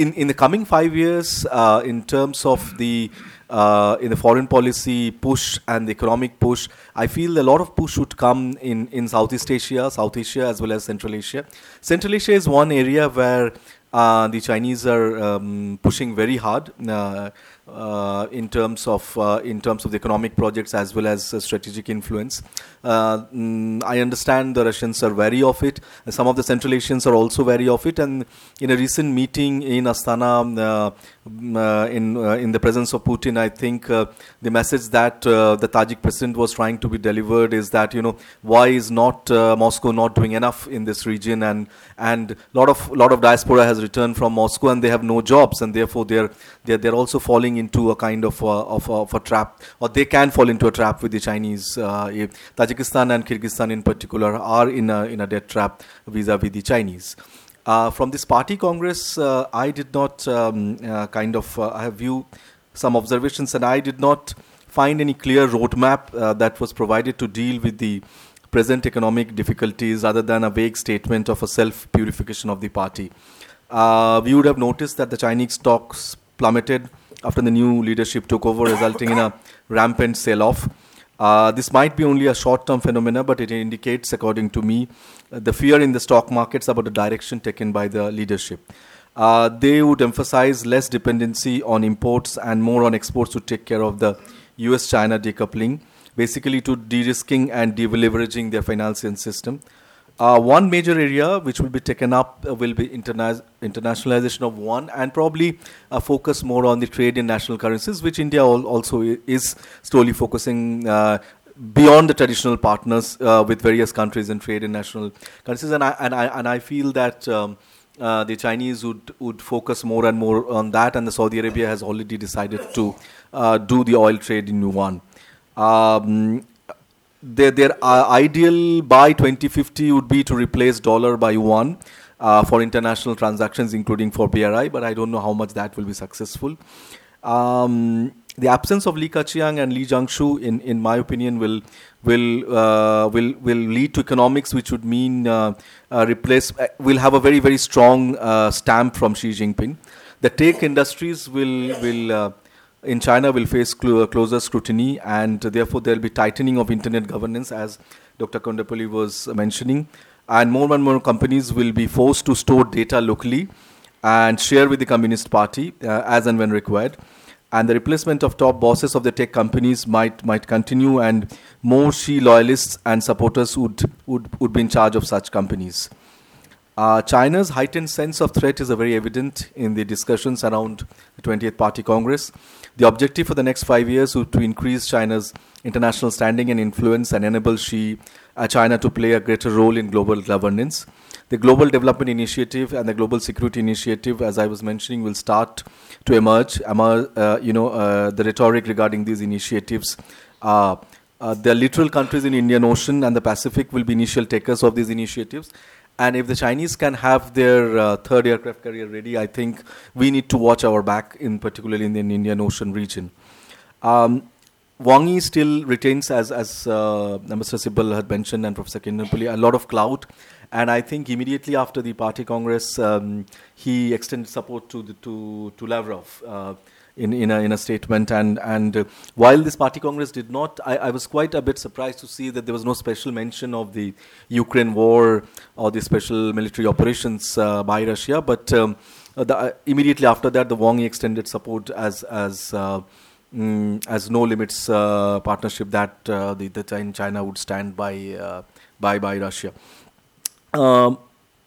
in in the coming five years, uh, in terms of the uh, in the foreign policy push and the economic push, I feel a lot of push would come in, in Southeast Asia, South Asia, as well as Central Asia. Central Asia is one area where uh, the Chinese are um, pushing very hard. Uh, uh, in terms of uh, in terms of the economic projects as well as uh, strategic influence. Uh, mm, I understand the Russians are wary of it. Some of the Central Asians are also wary of it. And in a recent meeting in Astana, uh, Mm, uh, in uh, in the presence of Putin, I think uh, the message that the Tajik president was trying to be delivered is that you know why is not Moscow not doing enough in this region and and lot of lot of diaspora has returned from Moscow and they have no jobs and therefore they're they're, they're also falling into a kind of of, of a trap, or they can fall into a trap with the Chinese. Uh, eh, Tajikistan and Kyrgyzstan, in particular, are in a in a debt trap vis-a-vis the Chinese. Uh, from this party congress, uh, I did not um, uh, kind of have view some observations, and I did not find any clear roadmap that was provided to deal with the present economic difficulties, other than a vague statement of a self purification of the party. Uh, we would have noticed that the Chinese stocks plummeted after the new leadership took over, resulting in a rampant sell off. Uh, this might be only a short term phenomena, but it indicates, according to me, uh, the fear in the stock markets about the direction taken by the leadership. Uh, they would emphasize less dependency on imports and more on exports to take care of the US China decoupling, basically to de risking and deleveraging their financial system. Uh, yuan major area which will be taken up uh, will be interna- internationalization of one and probably uh, focus more on the trade in national currencies, which India al- also is slowly focusing uh, beyond the traditional partners uh, with various countries in trade in national currencies. And I, and I, and I feel that um, uh, the Chinese would, would focus more and more on that, and the Saudi Arabia has already decided to do the oil trade in yuan. Um, their, their uh, ideal by 2050 would be to replace dollar by yuan uh, for international transactions, including for BRI, but I don't know how much that will be successful. Um, the absence of Li Keqiang and Li Zhanshu, in, in my opinion, will will uh, will will lead to economics, which would mean uh, uh, replace uh, will have a very very strong stamp from Xi Jinping. The tech industries will will in China will face cl- closer scrutiny, and therefore there will be tightening of internet governance, as Dr. Kondapalli was mentioning. And more and more companies will be forced to store data locally and share with the Communist Party uh, as and when required. And the replacement of top bosses of the tech companies might might continue, and more Xi loyalists and supporters would, would, would be in charge of such companies. Uh, China's heightened sense of threat is very evident in the discussions around the 20th Party Congress. The objective for the next five years is to increase China's international standing and influence and enable Xi, uh, China to play a greater role in global governance. The Global Development Initiative and the Global Security Initiative, as I was mentioning, will start to emerge. Uh, you know, uh, the rhetoric regarding these initiatives. Uh, the literal countries in Indian Ocean and the Pacific will be initial takers of these initiatives and if the Chinese can have their uh, third aircraft carrier ready, I think we need to watch our back, in particularly in the Indian Ocean region. Um, Wang Yi still retains, as as uh, Mr. Sibal had mentioned and Professor Kondapalli, a lot of clout. And I think immediately after the party congress, um, he extended support to the, to to Lavrov. Uh, in, in, a, in a statement. And, and uh, while this party congress did not, I, I was quite a bit surprised to see that there was no special mention of the Ukraine war or the special military operations uh, by Russia. But um, uh, the, uh, immediately after that, the Wang extended support as, as, uh, mm, as no limits uh, partnership that the, the China would stand by, by, by Russia. Um,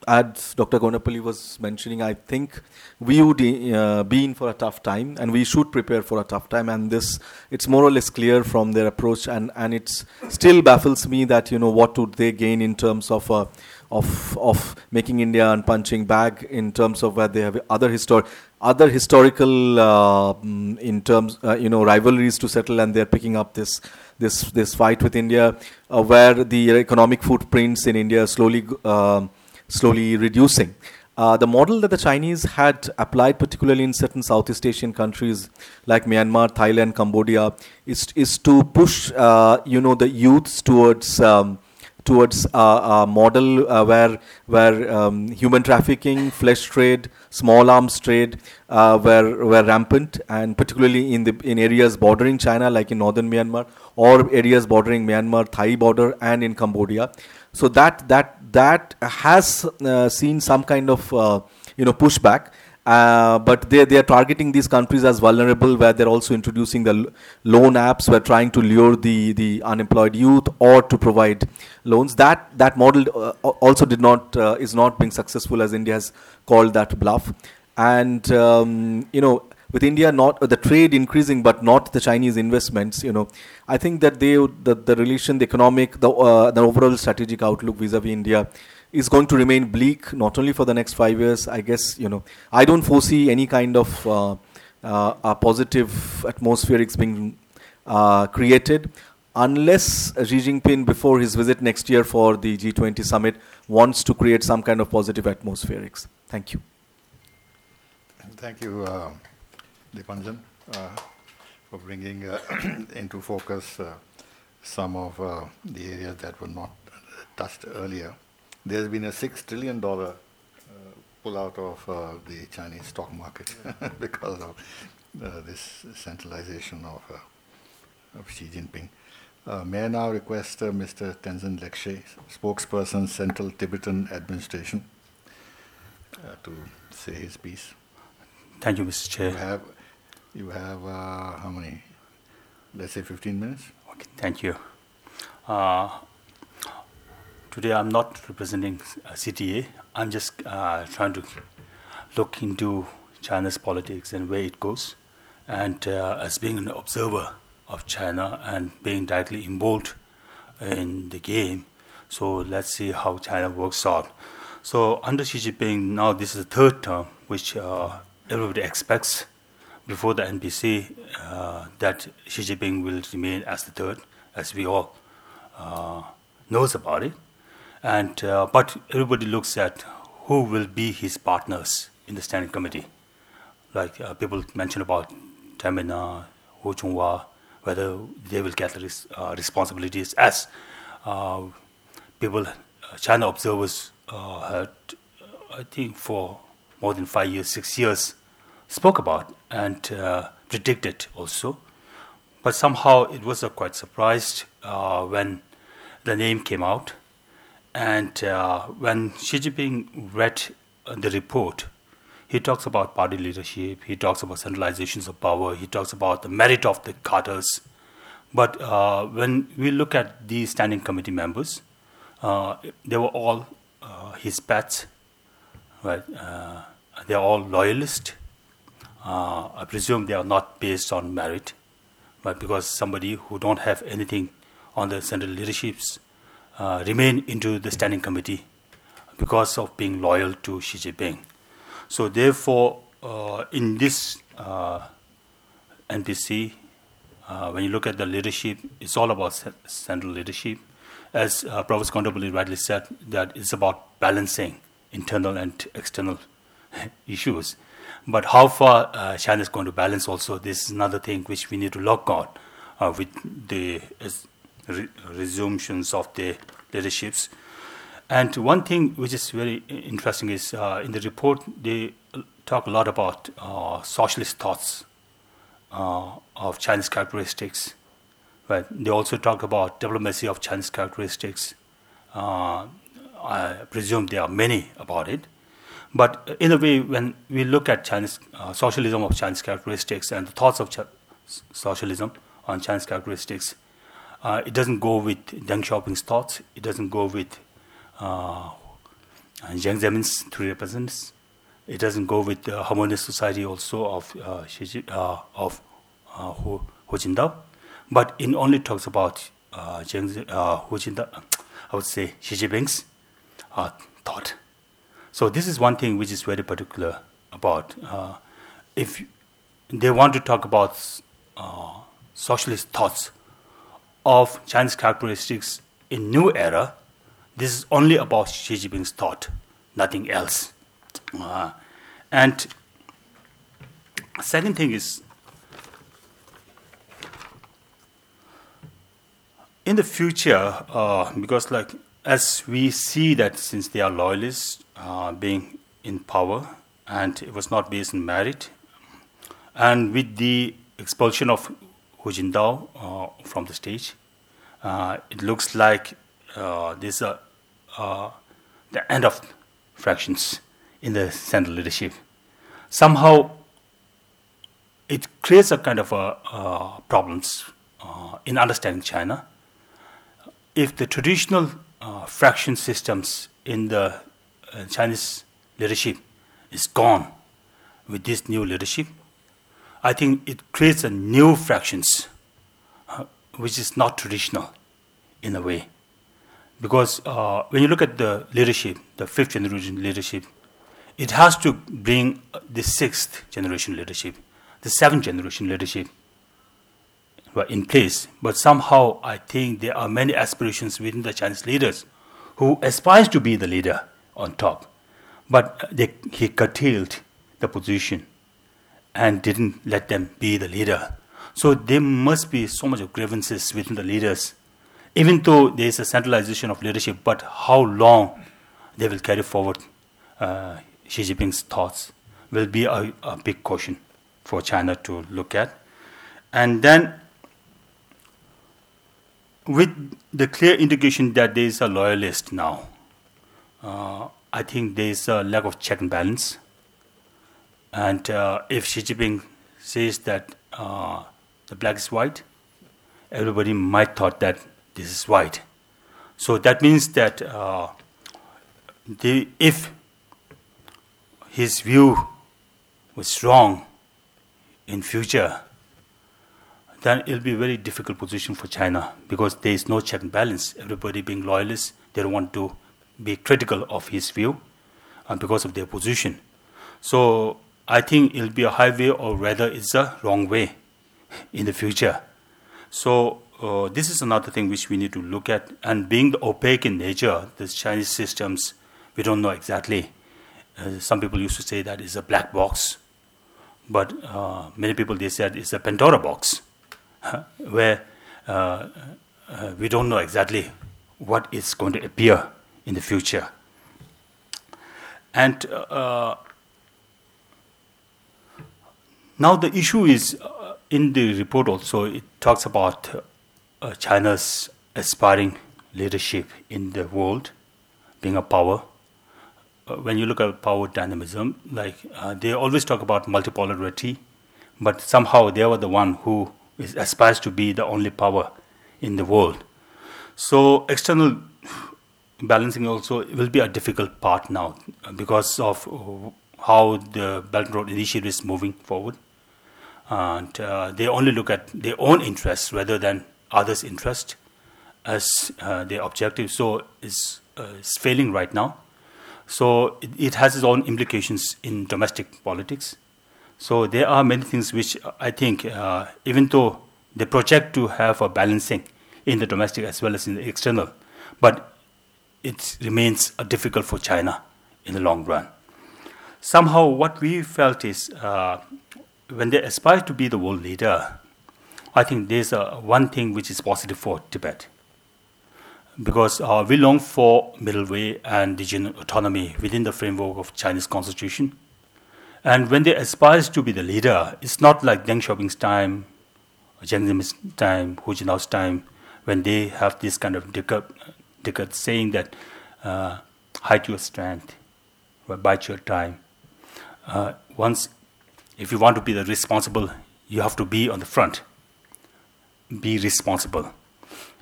as Dr. Kondapalli was mentioning, I think we would uh, be in for a tough time, and we should prepare for a tough time. And this, it's more or less clear from their approach, and and it still baffles me that you know what would they gain in terms of. Uh, of, of making India and punching bag in terms of where they have other histor- other historical uh, mm, in terms uh, you know rivalries to settle and they're picking up this this this fight with India uh, where the economic footprints in India slowly uh, slowly reducing. Uh, the model that the Chinese had applied, particularly in certain Southeast Asian countries like Myanmar, Thailand, Cambodia, is is to push uh, you know the youths towards um, towards a, a model uh, where where um, human trafficking, flesh trade, small arms trade uh, were were rampant, and particularly in the in areas bordering China, like in northern Myanmar, or areas bordering Myanmar, Thai border, and in Cambodia. So that that that has uh, seen some kind of uh, you know pushback. Uh, but they, they are targeting these countries as vulnerable where they're also introducing the loan apps we're trying to lure the, the unemployed youth or to provide loans that that model uh, also did not uh, is not being successful as india has called that bluff and um, you know with India not uh, the trade increasing but not the Chinese investments, you know, I think that they the, the relation, the economic, the uh, the overall strategic outlook vis-a-vis India is going to remain bleak not only for the next five years. I guess you know I don't foresee any kind of uh, uh positive atmosphere being uh, created unless Xi Jinping, before his visit next year for the G20 summit, wants to create some kind of positive atmospherics. Thank you. Thank you. Dipanjan, uh, for bringing uh, into focus uh, some of the areas that were not touched earlier. There's been a $6 trillion pull out of uh, the Chinese stock market because of uh, this centralization of, uh, of Xi Jinping. may I now request Mr. Tenzin Lekshey, spokesperson, Central Tibetan Administration, to say his piece. Thank you, Mr. Chair. You have you have uh, how many? Let's say 15 minutes. Okay, thank you. Uh, today I'm not representing CTA. I'm just uh, trying to look into China's politics and where it goes. And uh, as being an observer of China and being directly involved in the game, so let's see how China works out. So under Xi Jinping, now this is the third term, which uh, everybody expects before the NPC uh, that Xi Jinping will remain as the third, as we all uh, knows about it. And uh, but everybody looks at who will be his partners in the standing committee. Like uh, people mention about Tamina, Hu Chunhua, whether they will get res- uh, responsibilities as uh, people, China observers had, I think, for more than five years, six years spoke about and uh, predicted also. But somehow it was uh, quite surprised uh, when the name came out. And uh, when Xi Jinping read uh, the report, he talks about party leadership, he talks about centralizations of power, he talks about the merit of the cadres. But uh, when we look at these standing committee members, they were all his pets, right? they're all loyalists uh, I presume they are not based on merit, but because somebody who don't have anything on the central leaderships uh, remain into the standing committee because of being loyal to Xi Jinping. So therefore, uh, in this uh, NPC, uh, when you look at the leadership, it's all about central leadership. As uh, Professor Kondapalli rightly said, that it's about balancing internal and external issues. But how far uh, China is going to balance also, this is another thing which we need to look on uh, with the re- resumptions of the leaderships. And one thing which is very interesting is uh, in the report they talk a lot about uh, socialist thoughts uh, of Chinese characteristics. They also talk about diplomacy of Chinese characteristics. Uh, I presume there are many about it. But in a way, when we look at Chinese uh, socialism of Chinese characteristics and the thoughts of Ch- socialism on Chinese characteristics, uh, it doesn't go with Deng Xiaoping's thoughts. It doesn't go with uh, Jiang Zemin's three representatives. It doesn't go with the harmonious society also of uh, Xi, uh, of uh, Hu, Hu Jintao, but it only talks about uh, Jiang, uh, Hu Jintao, I would say Xi Jinping's uh, thought. So this is one thing which is very particular about. Uh, if they want to talk about uh, socialist thoughts of Chinese characteristics in new era, this is only about Xi Jinping's thought, nothing else. Uh, and second thing is in the future, uh, because like as we see that since they are loyalists uh, being in power and it was not based on merit, and with the expulsion of Hu Jintao uh, from the stage, uh, it looks like uh, this uh, uh, the end of fractions in the central leadership. Somehow, it creates a kind of a, problems in understanding China. If the traditional fraction systems in the Chinese leadership is gone with this new leadership, I think it creates a new fractions, uh, which is not traditional in a way. Because uh, when you look at the leadership, the fifth generation leadership, it has to bring the sixth generation leadership, the seventh generation leadership were in place. But somehow, I think there are many aspirations within the Chinese leaders who aspires to be the leader on top. But they, he curtailed the position and didn't let them be the leader. So there must be so much of grievances within the leaders, even though there is a centralization of leadership. But how long they will carry forward uh, Xi Jinping's thoughts will be a, a big question for China to look at. And then, with the clear indication that there is a loyalist now, uh, I think there is a lack of check and balance. And uh, if Xi Jinping says that uh, the black is white, everybody might thought that this is white. So that means that uh, the, if his view was wrong in future, then it'll be a very difficult position for China because there is no check and balance. Everybody being loyalists, they don't want to be critical of his view uh, because of their position. So I think it'll be a highway or rather it's a wrong way in the future. So uh, this is another thing which we need to look at. And being the opaque in nature, the Chinese systems, we don't know exactly. Uh, some people used to say that it's a black box, but uh, many people they said it's a Pandora box, where uh, uh, we don't know exactly what is going to appear in the future. And uh, now the issue is uh, in the report also it talks about uh, China's aspiring leadership in the world, being a power. Uh, when you look at power dynamism, like uh, they always talk about multipolarity, but somehow they were the one who is, aspires to be the only power in the world. So external balancing also will be a difficult part now because of how the Belt and Road Initiative is moving forward. And uh, they only look at their own interests rather than others' interest as uh, their objective. So it's, uh, it's failing right now. So it, it, has its own implications in domestic politics. So there are many things which I think, uh, even though they project to have a balancing in the domestic as well as in the external, but it remains difficult for China in the long run. Somehow, what we felt is uh, when they aspire to be the world leader, I think there's a, one thing which is positive for Tibet. Because uh, we long for middle way and regional autonomy within the framework of Chinese constitution. And when they aspire to be the leader, it's not like Deng Xiaoping's time, Jiang Zemin's time, Hu Jintao's time, when they have this kind of decade, saying that uh, hide your strength, bite your time. Uh, once, if you want to be the responsible, you have to be on the front. Be responsible.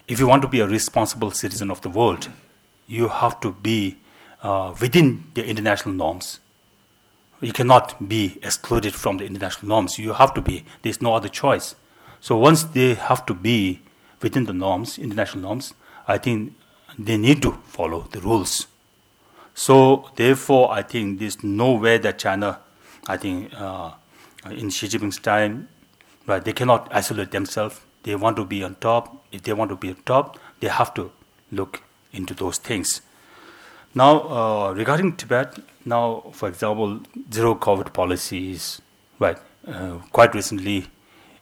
If you want to be a responsible citizen of the world, you have to be uh, within the international norms. You cannot be excluded from the international norms. You have to be. There's no other choice. So once they have to be within the norms, international norms, I think they need to follow the rules. So therefore, I think there's no way that China, I think, uh, in Xi Jinping's time, right, they cannot isolate themselves. They want to be on top. If they want to be on top, they have to look into those things. Now, uh, regarding Tibet, now, for example, zero COVID policies, right? Uh, quite recently,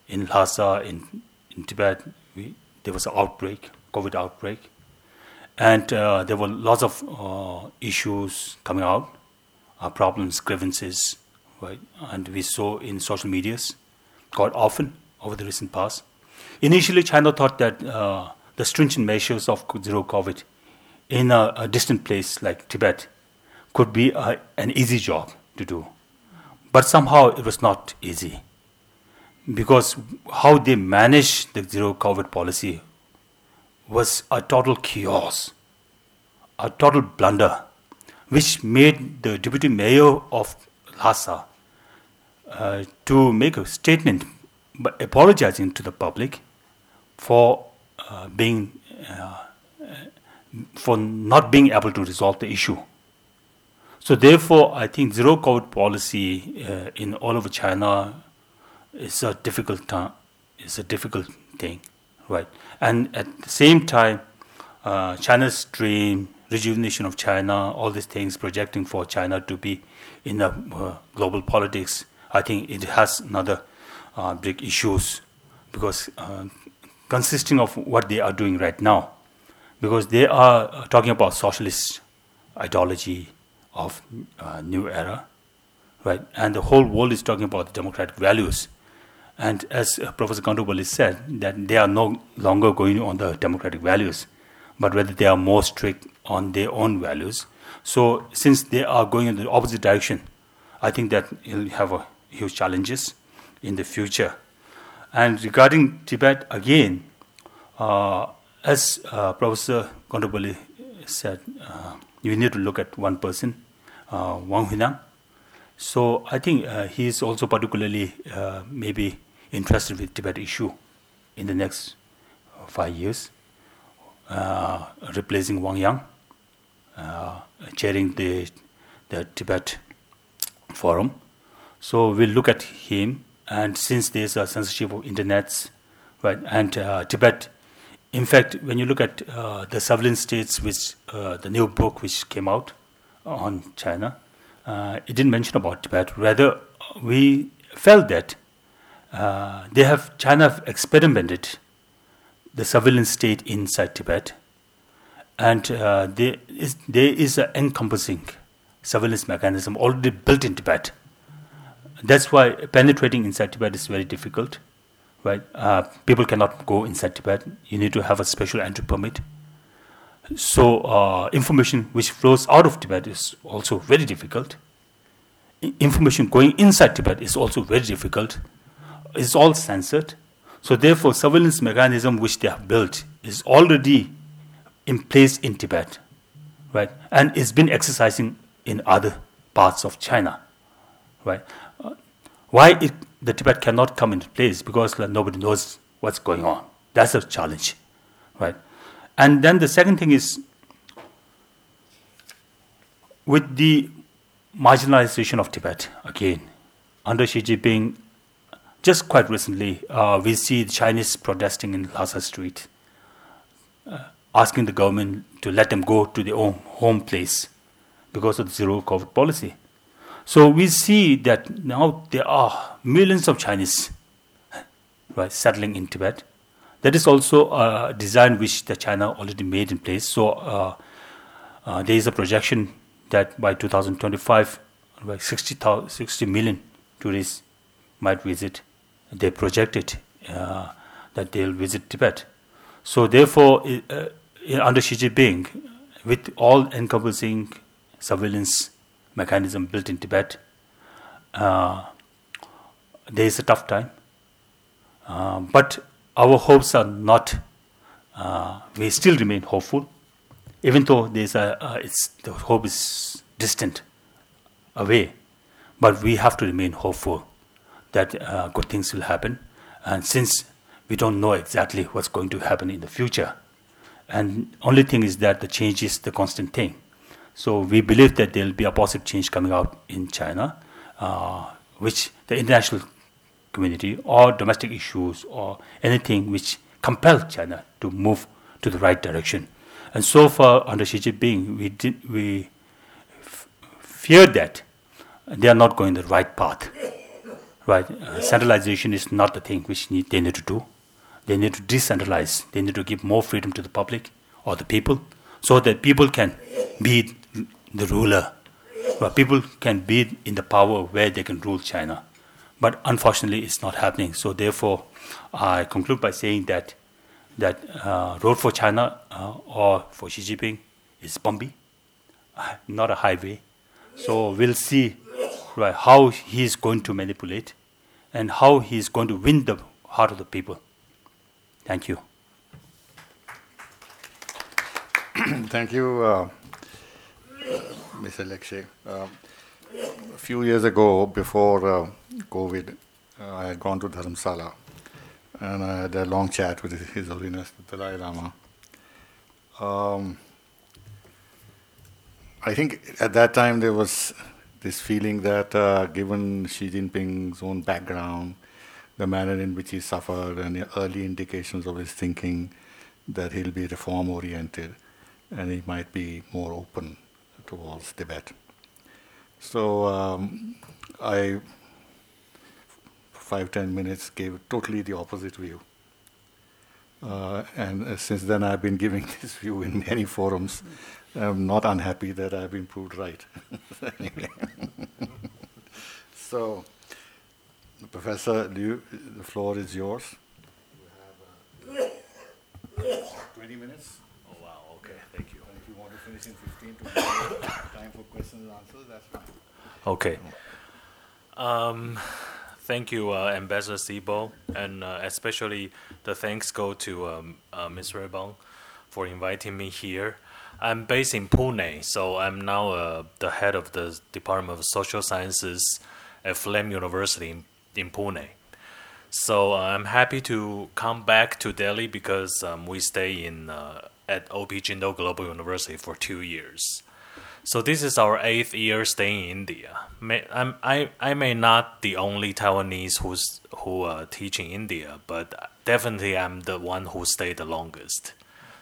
in Lhasa, in, in Tibet, we, there was an outbreak, COVID outbreak, and uh, there were lots of uh, issues coming out, uh, problems, grievances, right? And we saw in social medias quite often over the recent past. Initially, China thought that uh, the stringent measures of zero COVID in a, a distant place like Tibet could be a, an easy job to do. But somehow it was not easy because how they managed the zero COVID policy was a total chaos, a total blunder, which made the deputy mayor of Lhasa uh, to make a statement apologizing to the public for uh, being uh, for not being able to resolve the issue. So therefore, I think zero COVID policy uh, in all over China is a difficult time. Is a difficult thing, right? And at the same time, uh, China's dream, rejuvenation of China, all these things projecting for China to be in the uh, global politics, I think it has another uh, big issues because uh, consisting of what they are doing right now, because they are uh, talking about socialist ideology of uh, new era, right? And the whole world is talking about democratic values. And as Professor Kondapalli said, that they are no longer going on the democratic values, but rather they are more strict on their own values. So since they are going in the opposite direction, I think that you'll have a huge challenges in the future. And regarding Tibet, again, uh, as uh, Professor Kondapalli said, uh, you need to look at one person, uh, Wang Huning. So I think uh, he is also particularly uh, maybe interested with Tibet issue in the next five years, uh, replacing Wang Yang, uh, chairing the, the Tibet forum. So we'll look at him, and since there's a censorship of internets, right, and uh, Tibet, in fact, when you look at uh, the surveillance states, which uh, the new book which came out on China, uh, it didn't mention about Tibet. Rather, we felt that uh, they have China have experimented the surveillance state inside Tibet, and uh, there is there is an encompassing surveillance mechanism already built in Tibet. That's why penetrating inside Tibet is very difficult, right? Uh, people cannot go inside Tibet. You need to have a special entry permit. So uh, information which flows out of Tibet is also very difficult. I- information going inside Tibet is also very difficult is all censored. So therefore, surveillance mechanism which they have built is already in place in Tibet, right? And it's been exercising in other parts of China, right? Uh, why it, the Tibet cannot come into place? Because like, nobody knows what's going on. That's a challenge, right? And then the second thing is with the marginalization of Tibet again under Xi Jinping just quite recently, uh, we see the Chinese protesting in Lhasa Street, uh, asking the government to let them go to their own home place because of the zero COVID policy. So we see that now there are millions of Chinese right, settling in Tibet. That is also a design which the China already made in place. So uh, uh, there is a projection that by 2025, like 60, 60 million tourists might visit. They projected uh, that they'll visit Tibet. So therefore, uh, under Xi Jinping, with all-encompassing surveillance mechanism built in Tibet, uh, there is a tough time. Uh, but our hopes are not. Uh, we still remain hopeful, even though there's a uh, the hope is distant away. But we have to remain hopeful that uh, good things will happen. And since we don't know exactly what's going to happen in the future, and only thing is that the change is the constant thing. So we believe that there will be a positive change coming out in China, uh, which the international community or domestic issues or anything which compel China to move to the right direction. And so far, under Xi Jinping, we did, we f- fear that they are not going the right path. Uh, centralization is not the thing which need, they need to do. They need to decentralize. They need to give more freedom to the public or the people, so that people can be the ruler. But people can be in the power where they can rule China. But unfortunately, it's not happening. So therefore, I conclude by saying that that uh, road for China uh, or for Xi Jinping is bumpy, uh, not a highway. So we'll see right, how he's going to manipulate and how he's going to win the heart of the people. Thank you. Thank you, uh, Mr. Lekshey. Uh, a few years ago, before uh, COVID, uh, I had gone to Dharamsala and I had a long chat with His Holiness the Dalai Lama. Um, I think at that time there was this feeling that uh, given Xi Jinping's own background, the manner in which he suffered, and the early indications of his thinking, that he'll be reform oriented and he might be more open towards Tibet. So um, I, five, ten minutes, gave totally the opposite view. Uh, and uh, since then, I've been giving this view in many forums. I'm not unhappy that I've been proved right. so, Professor, you, the floor is yours. We have uh, 20 minutes. Oh, wow, okay, thank you. And if you want to finish in 15 to time for questions and answers, that's fine. Okay. Um, thank you, uh, Ambassador Sibal, and uh, especially the thanks go to um, uh, Ms. Rebong for inviting me here. I'm based in Pune, so I'm now uh, the head of the Department of Social Sciences at FLAME University in, in Pune. So uh, I'm happy to come back to Delhi because um, we stay in uh, at OP Jindal Global University for two years. So this is our eighth year staying in India. May, I'm, I I may not the only Taiwanese who's who uh, teaching India, but definitely I'm the one who stayed the longest.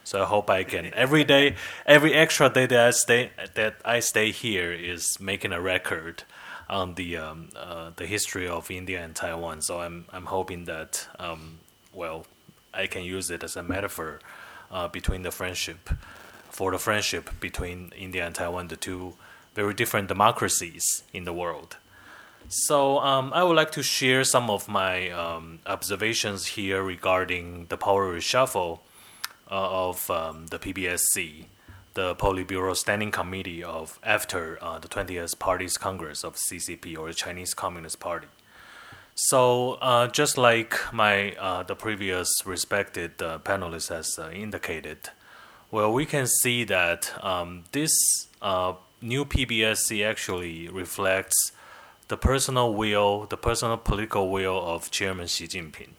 So I hope I can every day, every extra day that I stay that I stay here is making a record on the um, uh, the history of India and Taiwan. So I'm I'm hoping that um, well I can use it as a metaphor uh, between the friendship for the friendship between India and Taiwan, the two very different democracies in the world. So um, I would like to share some of my um, observations here regarding the power reshuffle of um, the PBSC, the Politburo Standing Committee of after uh, the 20th Party's Congress of CCP or Chinese Communist Party. So uh, just like my uh, the previous respected uh, panelist has uh, indicated, well, we can see that um, this uh, new PBSC actually reflects the personal will, the personal political will of Chairman Xi Jinping.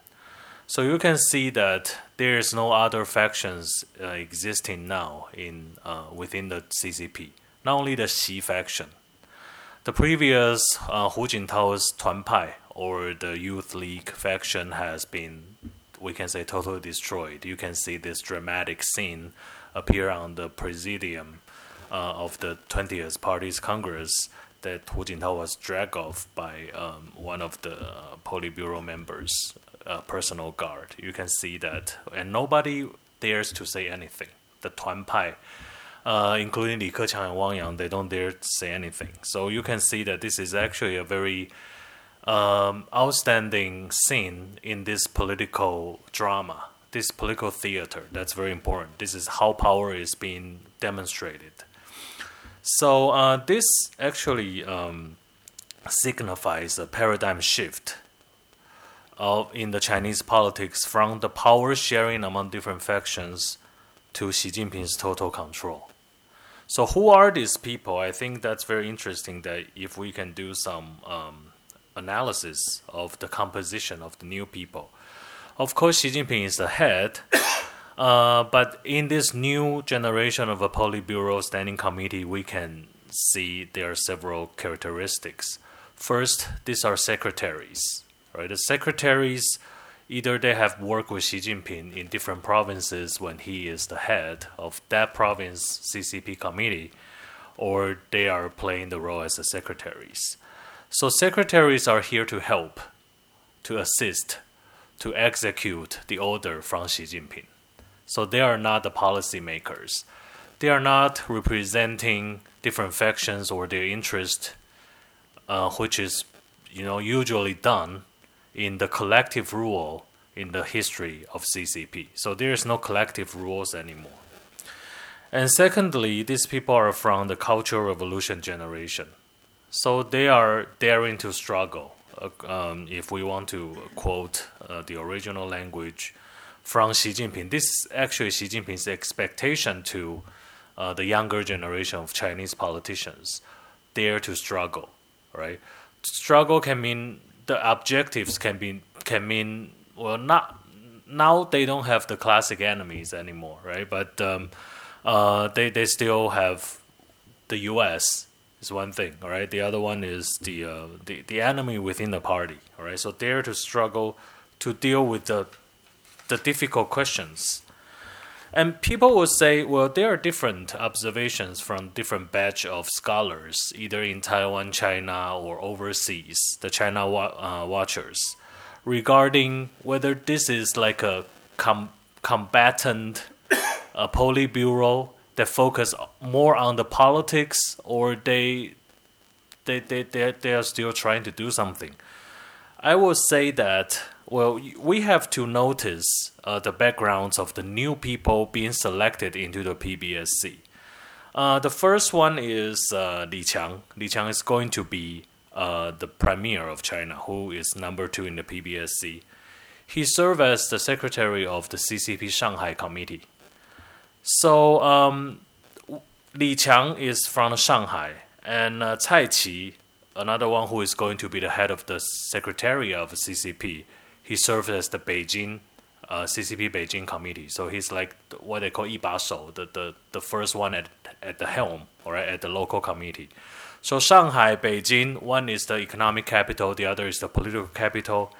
So you can see that there is no other factions uh, existing now in uh, within the CCP. Not only the Xi faction, the previous uh, Hu Jintao's or the Youth League faction has been, we can say, totally destroyed. You can see this dramatic scene appear on the presidium uh, of the 20th Party's Congress that Hu Jintao was dragged off by um, one of the uh, Politburo members, uh, personal guard. You can see that, and nobody dares to say anything. The Tuan Pai uh, including Li Keqiang and Wang Yang, they don't dare to say anything. So you can see that this is actually a very um, outstanding scene in this political drama, this political theater. That's very important. This is how power is being demonstrated. So uh, this actually um, signifies a paradigm shift of in the Chinese politics from the power sharing among different factions to Xi Jinping's total control. So who are these people? I think that's very interesting. That if we can do some um, analysis of the composition of the new people, of course Xi Jinping is the head. Uh, but in this new generation of a Politburo Standing Committee, we can see there are several characteristics. First, these are secretaries. Right, the secretaries either they have worked with Xi Jinping in different provinces when he is the head of that province CCP committee, or they are playing the role as the secretaries. So secretaries are here to help, to assist, to execute the order from Xi Jinping. So they are not the policymakers. They are not representing different factions or their interest, uh, which is, you know, usually done in the collective rule in the history of CCP. So there is no collective rules anymore. And secondly, these people are from the Cultural Revolution generation. So they are daring to struggle. Uh, um, if we want to quote uh, the original language, from Xi Jinping. This is actually Xi Jinping's expectation to uh, the younger generation of Chinese politicians. Dare to struggle, right? Struggle can mean the objectives can be can mean well not now they don't have the classic enemies anymore, right? But um, uh, they they still have the U.S. is one thing, all right. The other one is the uh, the the enemy within the party, all right. So dare to struggle to deal with the the difficult questions. And people will say, well, there are different observations from different batch of scholars, either in Taiwan, China, or overseas, the China uh, watchers, regarding whether this is like a com- combatant a Politburo that focus more on the politics, or they they they they they are still trying to do something. I will say that well, we have to notice uh, the backgrounds of the new people being selected into the PBSC. Uh, the first one is uh, Li Qiang. Li Qiang is going to be uh, the premier of China, who is number two in the PBSC. He served as the secretary of the CCP Shanghai Committee. So um, Li Qiang is from Shanghai, and uh, Cai Qi, another one who is going to be the head of the secretary of CCP, he served as the Beijing uh, CCP Beijing committee. So he's like what they call 一把手, the, the, the first one at, at the helm, or at the local committee. So Shanghai, Beijing, one is the economic capital, the other is the political capital.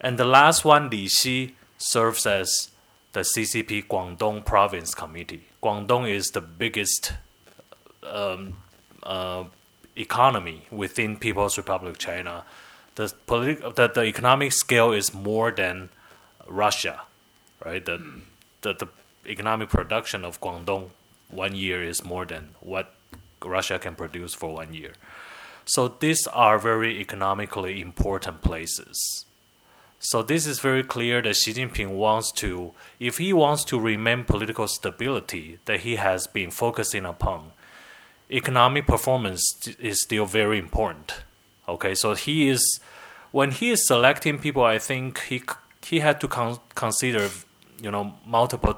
And the last one, Li Xi, serves as the CCP Guangdong Province Committee. Guangdong is the biggest um, uh, economy within People's Republic China the political the, the economic scale is more than Russia, right? The, the the economic production of Guangdong one year is more than what Russia can produce for one year. So these are very economically important places. So this is very clear that Xi Jinping wants to, if he wants to remain political stability that he has been focusing upon, economic performance is still very important. Okay, so he is when he is selecting people, I think he he had to con- consider you know multiple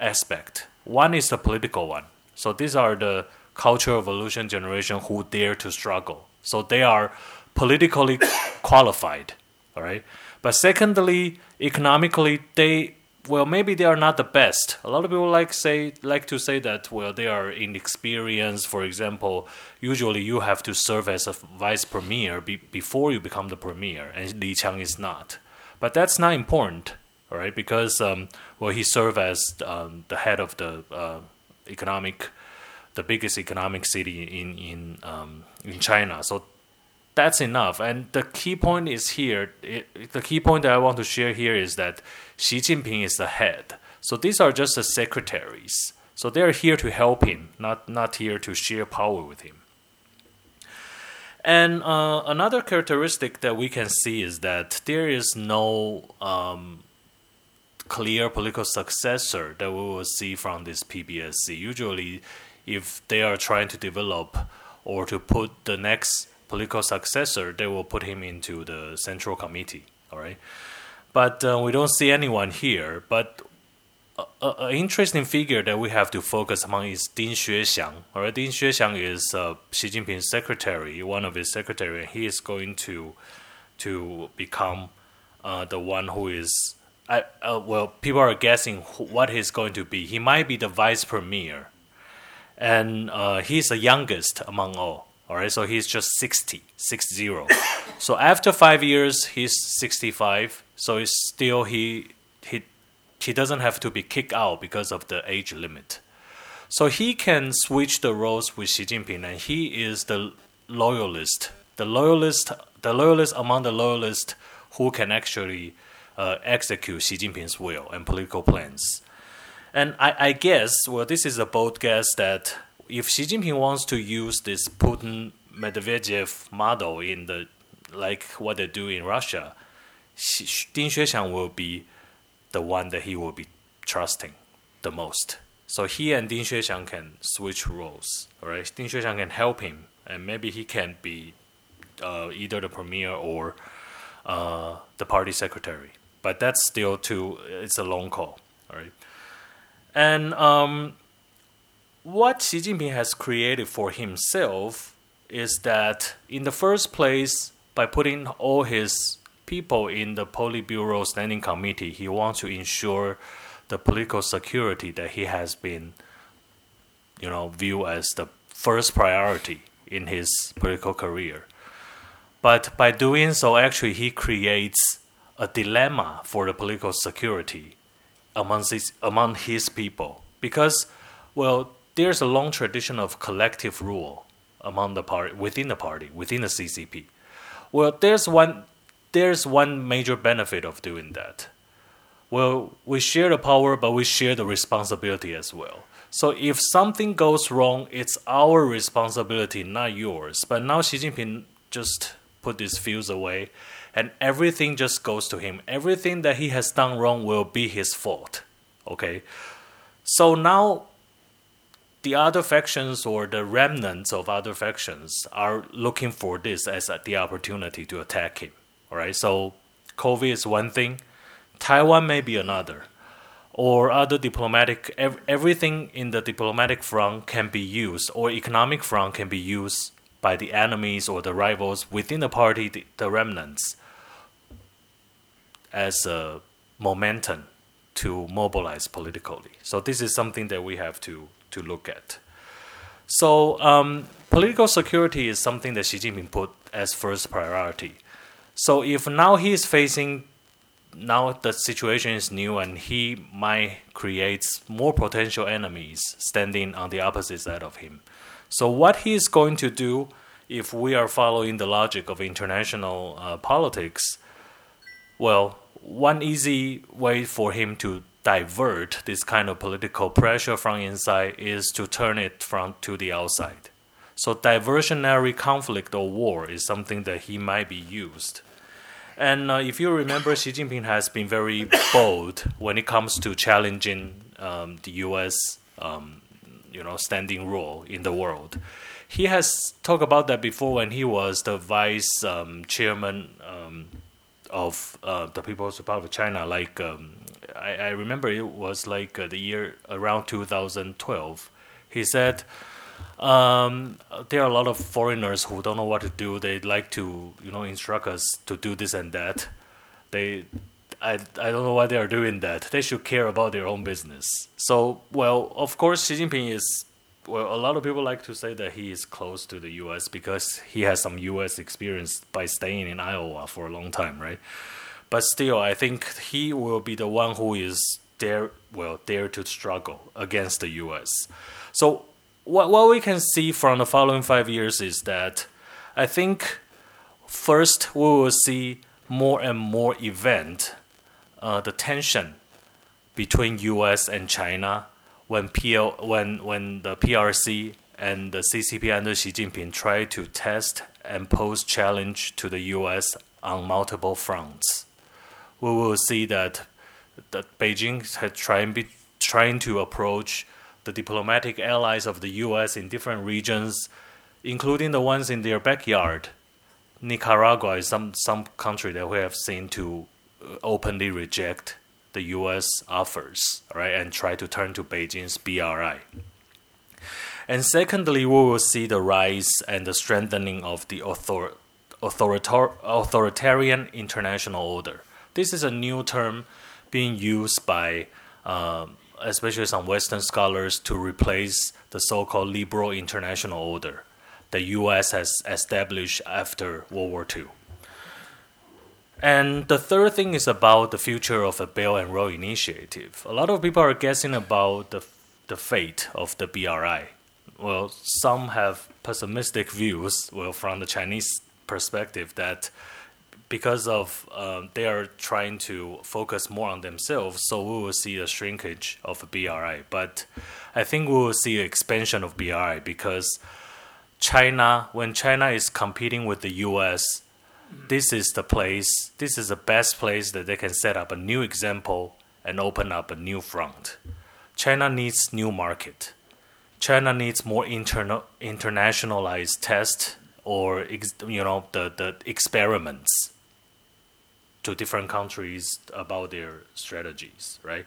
aspect. One is the political one. So these are the cultural evolution generation who dare to struggle. So they are politically qualified, all right. But secondly, economically, they well maybe they are not the best a lot of people like say like to say that well they are inexperienced for example usually you have to serve as a vice premier be, before you become the premier and li qiang is not but that's not important all right because um, well he served as um, the head of the uh, economic the biggest economic city in in um, in china so that's enough. And the key point is here. It, the key point that I want to share here is that Xi Jinping is the head. So these are just the secretaries. So they're here to help him, not not here to share power with him. And uh, another characteristic that we can see is that there is no um, clear political successor that we will see from this PBSC. Usually, if they are trying to develop or to put the next political successor, they will put him into the central committee. All right, but uh, we don't see anyone here. But an interesting figure that we have to focus on is Ding Xuexiang. All right, Ding Xuexiang is uh, Xi Jinping's secretary, one of his secretary, and he is going to to become uh, the one who is. I, uh, well, people are guessing what he's going to be. He might be the vice premier, and uh, he's the youngest among all. All right, so he's just 60, 60. so after five years, he's 65. So it's still he he he doesn't have to be kicked out because of the age limit. So he can switch the roles with Xi Jinping, and he is the loyalist, the loyalist, the loyalist among the loyalists who can actually uh, execute Xi Jinping's will and political plans. And I, I guess, well, this is a bold guess that if Xi Jinping wants to use this Putin Medvedev model in the like what they do in Russia, Ding Xuexiang will be the one that he will be trusting the most. So he and Ding Xuexiang can switch roles. Right, Ding Xuexiang can help him, and maybe he can be uh, either the premier or uh, the party secretary. But that's still too. It's a long call. All right, and um, what Xi Jinping has created for himself is that in the first place, by putting all his people in the Politburo Standing Committee, he wants to ensure the political security that he has been, you know, viewed as the first priority in his political career. But by doing so, actually, he creates a dilemma for the political security among his, among his people. Because, well, there's a long tradition of collective rule among the party, within the party, within the CCP. Well, there's one there's one major benefit of doing that. Well, we share the power, but we share the responsibility as well. So if something goes wrong, it's our responsibility, not yours. But now Xi Jinping just put these views away, and everything just goes to him. Everything that he has done wrong will be his fault. Okay? So now the other factions or the remnants of other factions are looking for this as the opportunity to attack him. All right, so COVID is one thing, Taiwan may be another, or other diplomatic. Ev- everything in the diplomatic front can be used, or economic front can be used by the enemies or the rivals within the party, the, the remnants, as a momentum to mobilize politically. So this is something that we have to to look at. So um, political security is something that Xi Jinping put as first priority. So if now he is facing now the situation is new and he might create more potential enemies standing on the opposite side of him. So what he is going to do if we are following the logic of international uh, politics, well, one easy way for him to divert this kind of political pressure from inside is to turn it from to the outside. So diversionary conflict or war is something that he might be used. And uh, if you remember, Xi Jinping has been very bold when it comes to challenging um, the U.S. Um, you know standing role in the world. He has talked about that before when he was the vice um, chairman um, of uh, the People's Republic of China. Like um, I, I, remember, it was like uh, the year around 2012. He said um, there are a lot of foreigners who don't know what to do. They like to, you know, instruct us to do this and that. They, I, I don't know why they are doing that. They should care about their own business. So, well, of course, Xi Jinping is. Well, a lot of people like to say that he is close to the U.S. because he has some U.S. experience by staying in Iowa for a long time, right? But still, I think he will be the one who is there, well, dare to struggle against the U.S. So what what we can see from the following five years is that I think first we will see more and more event, uh, the tension between U.S. and China when PL, when when the PRC and the CCP under Xi Jinping try to test and pose challenge to the U.S. on multiple fronts, we will see that that Beijing had trying be trying to approach the diplomatic allies of the U.S. in different regions, including the ones in their backyard. Nicaragua is some some country that we have seen to uh, openly reject the U.S. offers, right, and try to turn to Beijing's BRI. And secondly, we will see the rise and the strengthening of the author, authoritar, authoritarian international order. This is a new term being used by um, especially some Western scholars to replace the so-called liberal international order the U.S. has established after World War II. And the third thing is about the future of the Belt and Road Initiative. A lot of people are guessing about the, the fate of the BRI. Well, some have pessimistic views, well, from the Chinese perspective, that because of um, they are trying to focus more on themselves, so we will see a shrinkage of BRI. But I think we will see expansion of BRI because China, when China is competing with the U.S., this is the place, this is the best place that they can set up a new example and open up a new front. China needs new market. China needs more interna- internationalized test or you know the, the experiments to different countries about their strategies, right?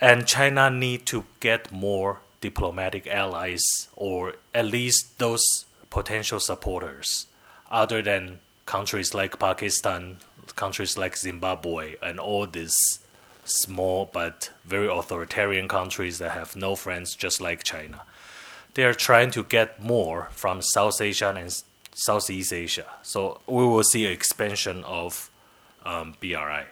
And China need to get more diplomatic allies or at least those potential supporters other than countries like Pakistan, countries like Zimbabwe, and all these small but very authoritarian countries that have no friends, just like China. They are trying to get more from South Asia and Southeast Asia. So we will see an expansion of um, BRI.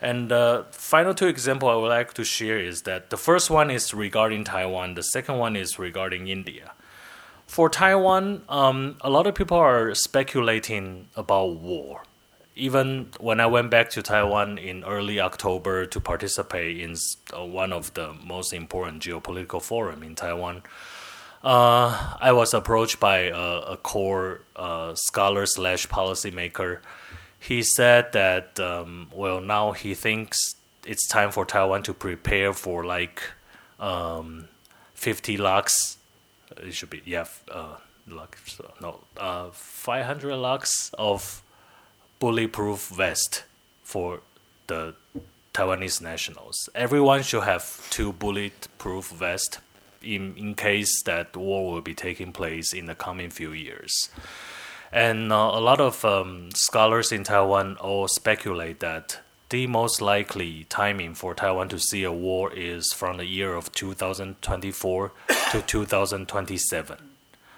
And the uh, final two examples I would like to share is that the first one is regarding Taiwan, the second one is regarding India. For Taiwan, um, a lot of people are speculating about war. Even when I went back to Taiwan in early October to participate in uh, one of the most important geopolitical forum in Taiwan, uh, I was approached by a, a core uh, scholar slash policymaker he said that um, well now he thinks it's time for Taiwan to prepare for like um, 50 lux. It should be yeah, uh, no uh, 500 lux of bulletproof vest for the Taiwanese nationals. Everyone should have two bulletproof vests in in case that war will be taking place in the coming few years. And uh, a lot of um, scholars in Taiwan all speculate that the most likely timing for Taiwan to see a war is from the year of 2024 to 2027.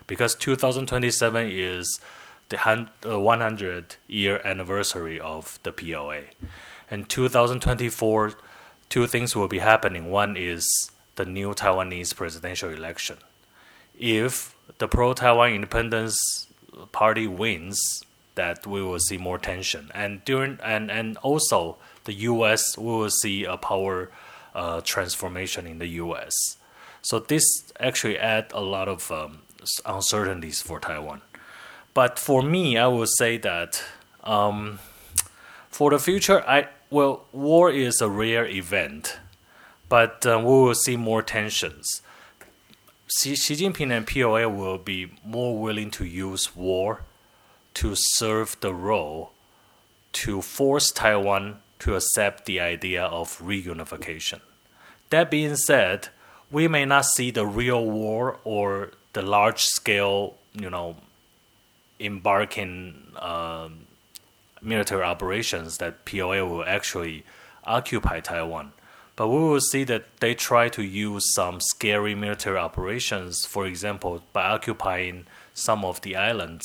Because 2027 is the 100 year anniversary of the PLA. And 2024, two things will be happening. One is the new Taiwanese presidential election. If the pro Taiwan independence party wins, that we will see more tension. And during and and also the U.S. we will see a power uh, transformation in the U.S. So this actually add a lot of um, uncertainties for Taiwan. But for me, I would say that um, for the future, I well, war is a rare event, but uh, we will see more tensions. Xi, Xi Jinping and PLA will be more willing to use war to serve the role to force Taiwan to accept the idea of reunification. That being said, we may not see the real war or the large scale, you know, embarking um, military operations that PLA will actually occupy Taiwan. But we will see that they try to use some scary military operations, for example, by occupying some of the islands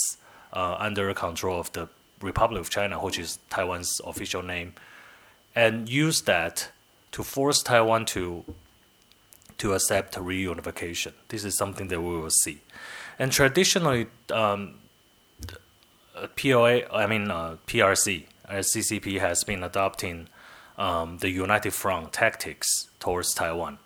uh, under control of the Republic of China, which is Taiwan's official name, and use that to force Taiwan to to accept reunification. This is something that we will see. And traditionally, um, POA, I mean uh, PRC, uh, CCP has been adopting um, the United Front tactics towards Taiwan.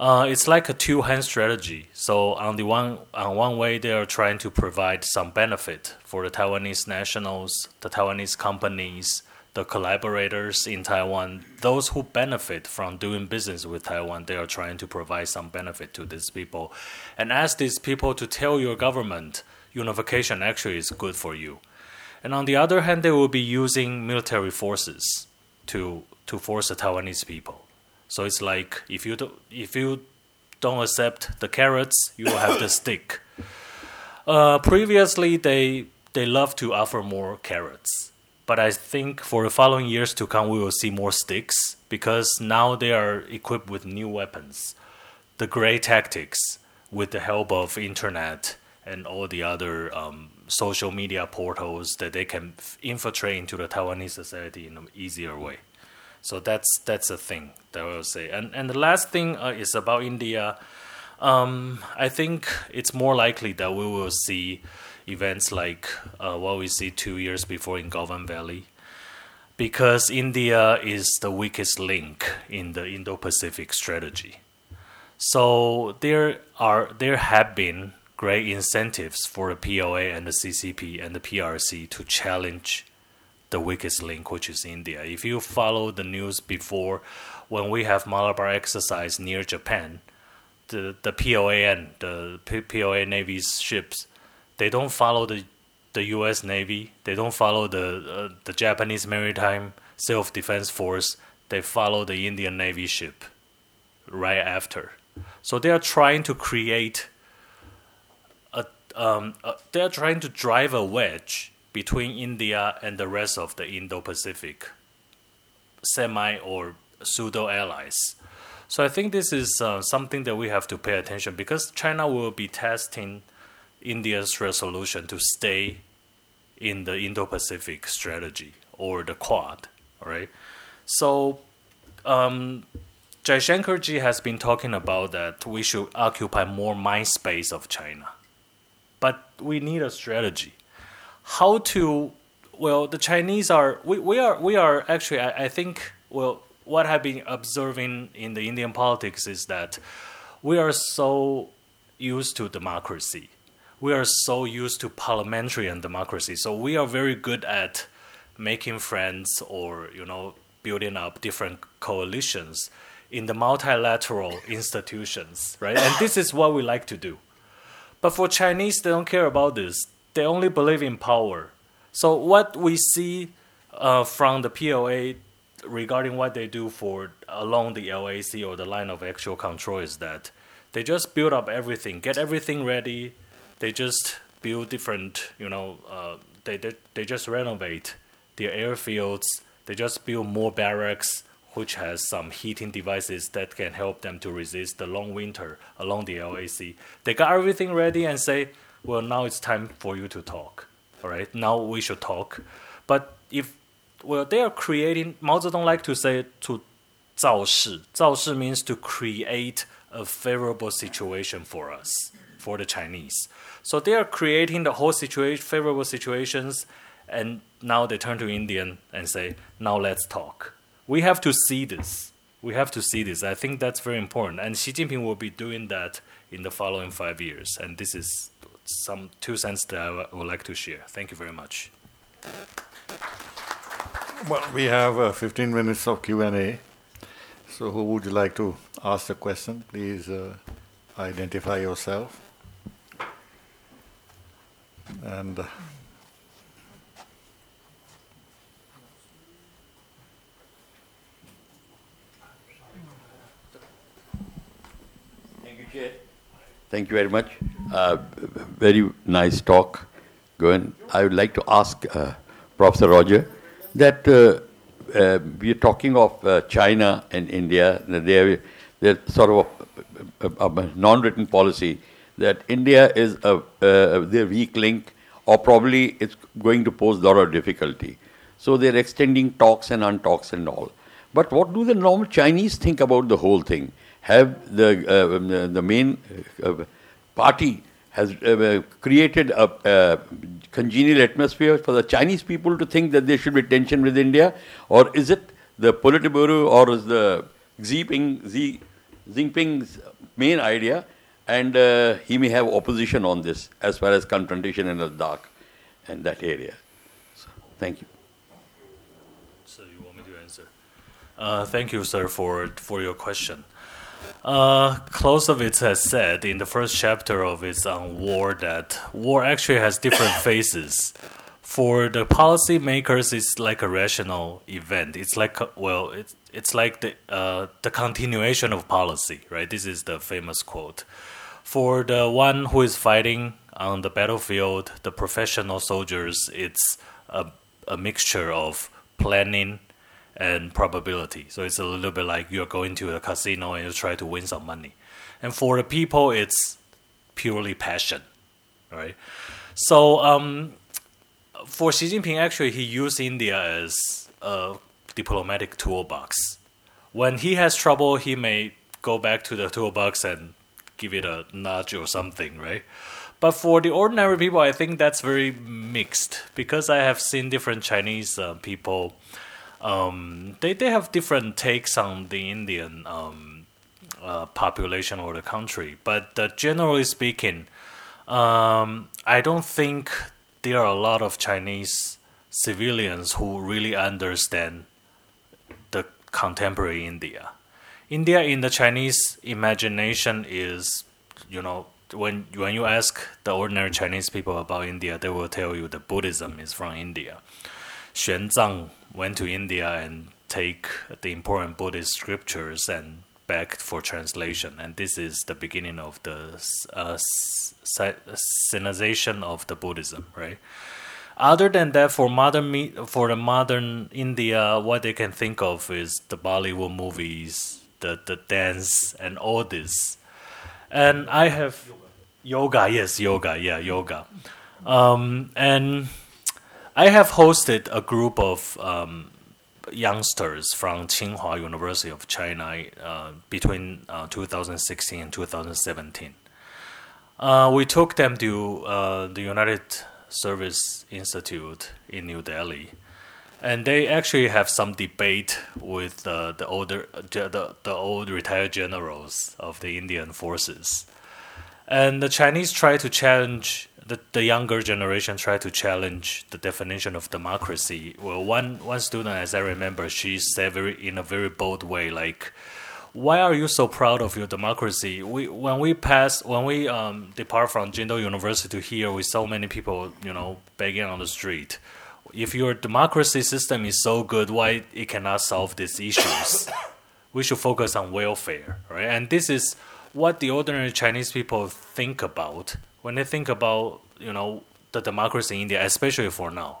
Uh, it's like a two-hand strategy. So on the one on one way, they are trying to provide some benefit for the Taiwanese nationals, the Taiwanese companies, the collaborators in Taiwan, those who benefit from doing business with Taiwan. They are trying to provide some benefit to these people, and ask these people to tell your government unification actually is good for you. And on the other hand, they will be using military forces to to force the Taiwanese people. So it's like if you do, if you don't accept the carrots, you will have the stick. Uh, previously, they they love to offer more carrots, but I think for the following years to come, we will see more sticks because now they are equipped with new weapons, the gray tactics, with the help of internet and all the other um, social media portals that they can infiltrate into the Taiwanese society in an easier way. So that's that's a thing that I will say. And and the last thing uh, is about India. Um, I think it's more likely that we will see events like uh, what we see two years before in Galwan Valley, because India is the weakest link in the Indo-Pacific strategy. So there are there have been great incentives for the POA and the CCP and the PRC to challenge the weakest link, which is India. If you follow the news before, when we have Malabar exercise near Japan, the the POAN, the POA Navy's ships, they don't follow the the U.S. Navy. They don't follow the uh, the Japanese Maritime Self Defense Force. They follow the Indian Navy ship right after. So they are trying to create um, a they are trying to drive a wedge between India and the rest of the Indo Pacific semi or pseudo allies. So I think this is uh, something that we have to pay attention because China will be testing India's resolution to stay in the Indo Pacific strategy or the Quad, right? So um, Jaishankarji has been talking about that we should occupy more mind space of China. But we need a strategy. How to well the chinese are we, we are we are actually I, I, think well what i've been observing in the indian politics is that we are so used to democracy. We are so used to parliamentary and democracy. So we are very good at making friends or you know building up different coalitions in the multilateral institutions right? And this is what we like to do but for chinese they don't care about this they only believe in power. So what we see uh, from the POA regarding what they do for along the LAC or the line of actual control is that they just build up everything, get everything ready. They just build different, you know, uh, they, they they just renovate their airfields. They just build more barracks, which has some heating devices that can help them to resist the long winter along the LAC. They got everything ready and say, well, now it's time for you to talk. All right, now we should talk. But if well, they are creating. Mao Zedong like to say to 造势. 造势 means to create a favorable situation for us, for the Chinese. So they are creating the whole situation, favorable situations, and now they turn to Indian and say, now let's talk. We have to see this. We have to see this. I think that's very important. And Xi Jinping will be doing that in the following five years. And this is some two cents that I would like to share. Thank you very much. Well, we have uh, 15 minutes of Q&A. So who would you like to ask the question? Please uh, identify yourself. And uh, Thank you very much. Uh, very nice talk, Goen. I would like to ask uh, Professor Roger that uh, uh we are talking of uh, China and India. They're, they're sort of a, a, a non-written policy that India is a, their weak link, or probably it's going to pose a lot of difficulty. So they're extending talks and untalks and all. But what do the normal Chinese think about the whole thing? Have the uh, the main uh, party has uh, created a, congenial atmosphere for the Chinese people to think that there should be tension with India, or is it the Politburo or is the Xi, Ping, Xi Jinping's main idea, and uh, he may have opposition on this as far as confrontation in the dark and that area. So, thank you. So you want me to answer? Uh, thank you, sir, for for your question. Uh, Clausewitz has said in the first chapter of his on war that war actually has different phases. For the policymakers, it's like a rational event. It's like well, it's it's like the uh, the continuation of policy, right? This is the famous quote. For the one who is fighting on the battlefield, the professional soldiers, it's a, a mixture of planning and probability. So it's a little bit like you're going to a casino and you try to win some money. And for the people, it's purely passion, right? So um, for Xi Jinping, actually, he used India as a diplomatic toolbox. When he has trouble, he may go back to the toolbox and give it a nudge or something, right? But for the ordinary people, I think that's very mixed because I have seen different Chinese uh, people. Um, they they have different takes on the Indian um, uh, population or the country. But uh, generally speaking, um, I don't think there are a lot of Chinese civilians who really understand the contemporary India. India in the Chinese imagination is, you know, when when you ask the ordinary Chinese people about India, they will tell you that Buddhism is from India. Xuanzang went to India and take the important Buddhist scriptures and back for translation, and this is the beginning of the uh, Sinization of the Buddhism, right? Other than that, for modern for the modern India, what they can think of is the Bollywood movies, the the dance, and all this. And I have yoga, yes, yoga, yeah, yoga. Um, and I have hosted a group of um, youngsters from Tsinghua University of China uh, between uh, 2016 and 2017. Uh, we took them to uh, the United Service Institute in New Delhi, and they actually have some debate with uh, the older the, the old retired generals of the Indian forces, and the Chinese try to challenge the, the younger generation try to challenge the definition of democracy. Well, one one student, as I remember, she said very in a very bold way, like why are you so proud of your democracy? We when we pass when we um, depart from Jindal University here with so many people, you know, begging on the street. If your democracy system is so good, why it cannot solve these issues? we should focus on welfare, right? And this is what the ordinary Chinese people think about when they think about you know the democracy in India, especially for now.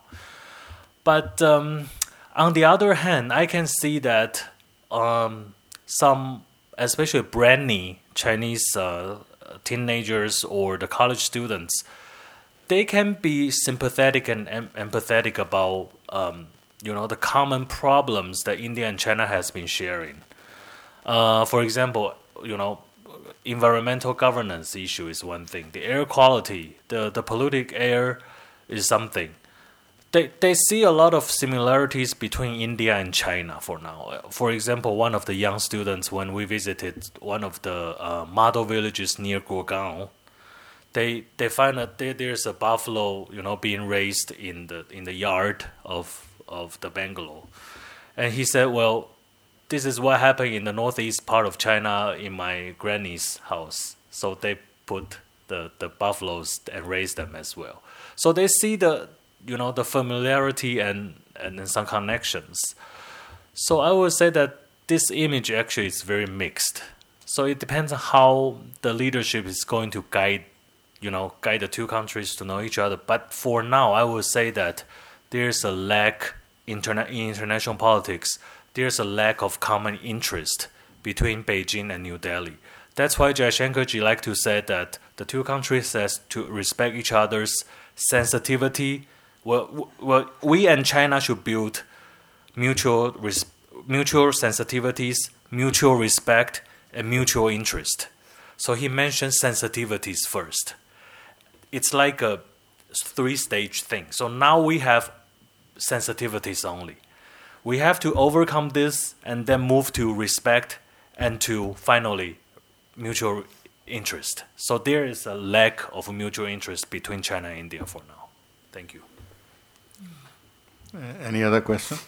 But um, on the other hand, I can see that um, some, especially brainy Chinese uh, teenagers or the college students, they can be sympathetic and em- empathetic about um, you know the common problems that India and China has been sharing. Uh, for example, you know environmental governance issue is one thing. The air quality, the the polluted air, is something they, they see a lot of similarities between India and China for now. For example, one of the young students, when we visited one of the uh, model villages near Gurgaon, they they find that there, there's a buffalo, you know, being raised in the in the yard of of the bungalow, and he said, well, this is what happened in the northeast part of China in my granny's house. So they put the the buffaloes and raise them as well. So they see the you know the familiarity and and some connections. So I would say that this image actually is very mixed. So it depends on how the leadership is going to guide, you know, guide the two countries to know each other. But for now, I would say that there's a lack interna- in international politics. There's a lack of common interest between Beijing and New Delhi. That's why Jaishankarji like to say that the two countries has to respect each other's sensitivity well, well, we and China should build mutual res- mutual sensitivities, mutual respect, and mutual interest. So he mentioned sensitivities first. It's like a three-stage thing. So now we have sensitivities only. We have to overcome this and then move to respect and to finally mutual interest. So there is a lack of mutual interest between China and India for now. Thank you. Uh, any other question?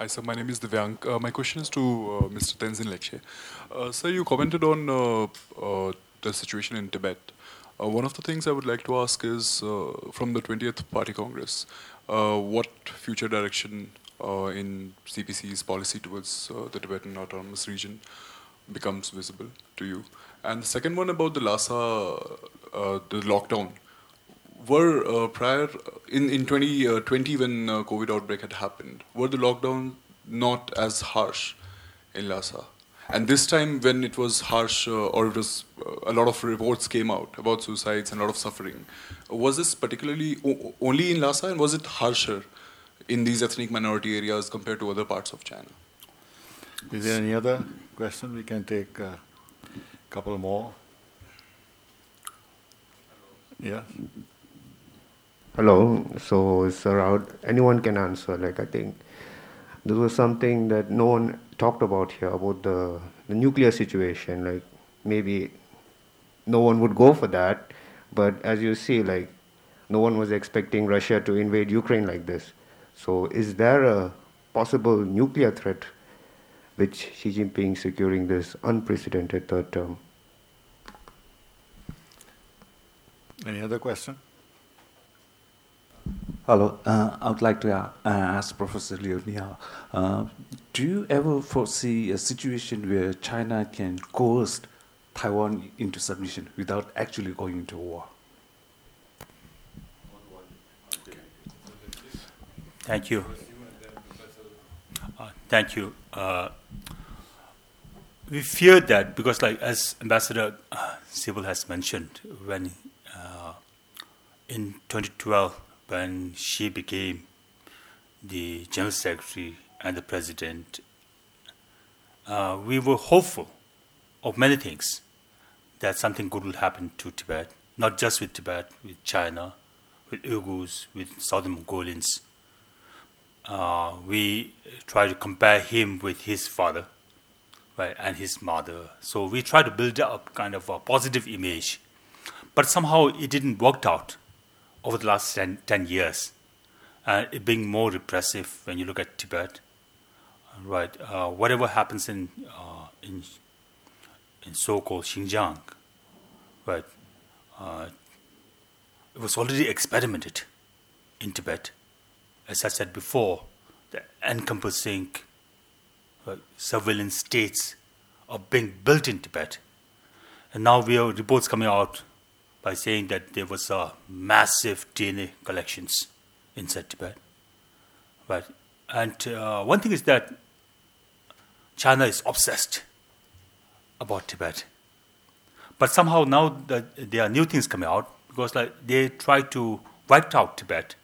Hi, sir. My name is Divyang. Uh, my question is to uh, Mr. Tenzin Lekshey. Uh, sir, you commented on uh, uh, the situation in Tibet. Uh, one of the things I would like to ask is from the 20th Party Congress, what future direction in CPC's policy towards the Tibetan Autonomous Region becomes visible to you? And the second one about the Lhasa, the lockdown were uh, prior in in 2020 uh, when uh, COVID outbreak had happened, were the lockdown not as harsh in Lhasa? And this time, when it was harsh, uh, or it was uh, a lot of reports came out about suicides and a lot of suffering, was this particularly o- only in Lhasa, and was it harsher in these ethnic minority areas compared to other parts of China? Is there any other question? We can take a couple more. Yeah. Hello. So it's around anyone can answer. Like I think this was something that no one talked about here about the, the nuclear situation. Like maybe no one would go for that, but as you see, like no one was expecting Russia to invade Ukraine like this. So is there a possible nuclear threat which Xi Jinping securing this unprecedented third term? Any other question? Hello, uh, I would like to uh, ask Professor Liu Nihao. Uh, do you ever foresee a situation where China can coerce Taiwan into submission without actually going into war? Thank you. Uh, thank you. Uh, we fear that because, like as Ambassador uh, Sibal has mentioned, when in 2012 when Xi became the General Secretary and the President, uh, we were hopeful of many things that something good will happen to Tibet, not just with Tibet, with China, with Uyghurs, with Southern Mongolians. Uh, we try to compare him with his father right, and his mother. So we try to build up kind of a positive image. But somehow it didn't work out over the last 10, 10 years, uh, it being more repressive when you look at Tibet. Right, uh, whatever happens in uh, in in so-called Xinjiang, right, uh, it was already experimented in Tibet. As I said before, the encompassing uh, surveillance states are being built in Tibet, and now we have reports coming out by saying that there was a massive DNA collections inside Tibet. Right, and uh, one thing is that China is obsessed about Tibet, but somehow now that there are new things coming out because like they try to wipe out Tibet.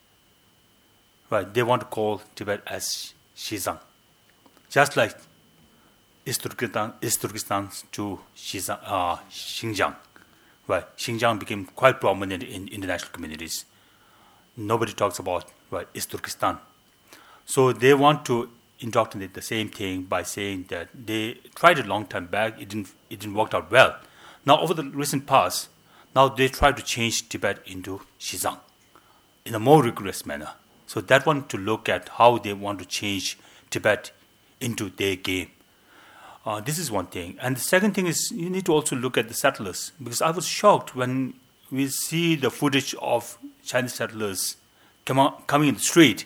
Right, they want to call Tibet as Xizang, just like East Turkestan, East Turkestan to Xizang, uh, Xinjiang. Right, Xinjiang became quite prominent in international communities. Nobody talks about right East Turkestan. So they want to indoctrinate the same thing by saying that they tried it a long time back. It didn't. It didn't work out well. Now over the recent past, now they try to change Tibet into Xizang in a more rigorous manner. So that one to look at how they want to change Tibet into their game. Uh, this is one thing. And the second thing is you need to also look at the settlers because I was shocked when we see the footage of Chinese settlers come out, coming in the street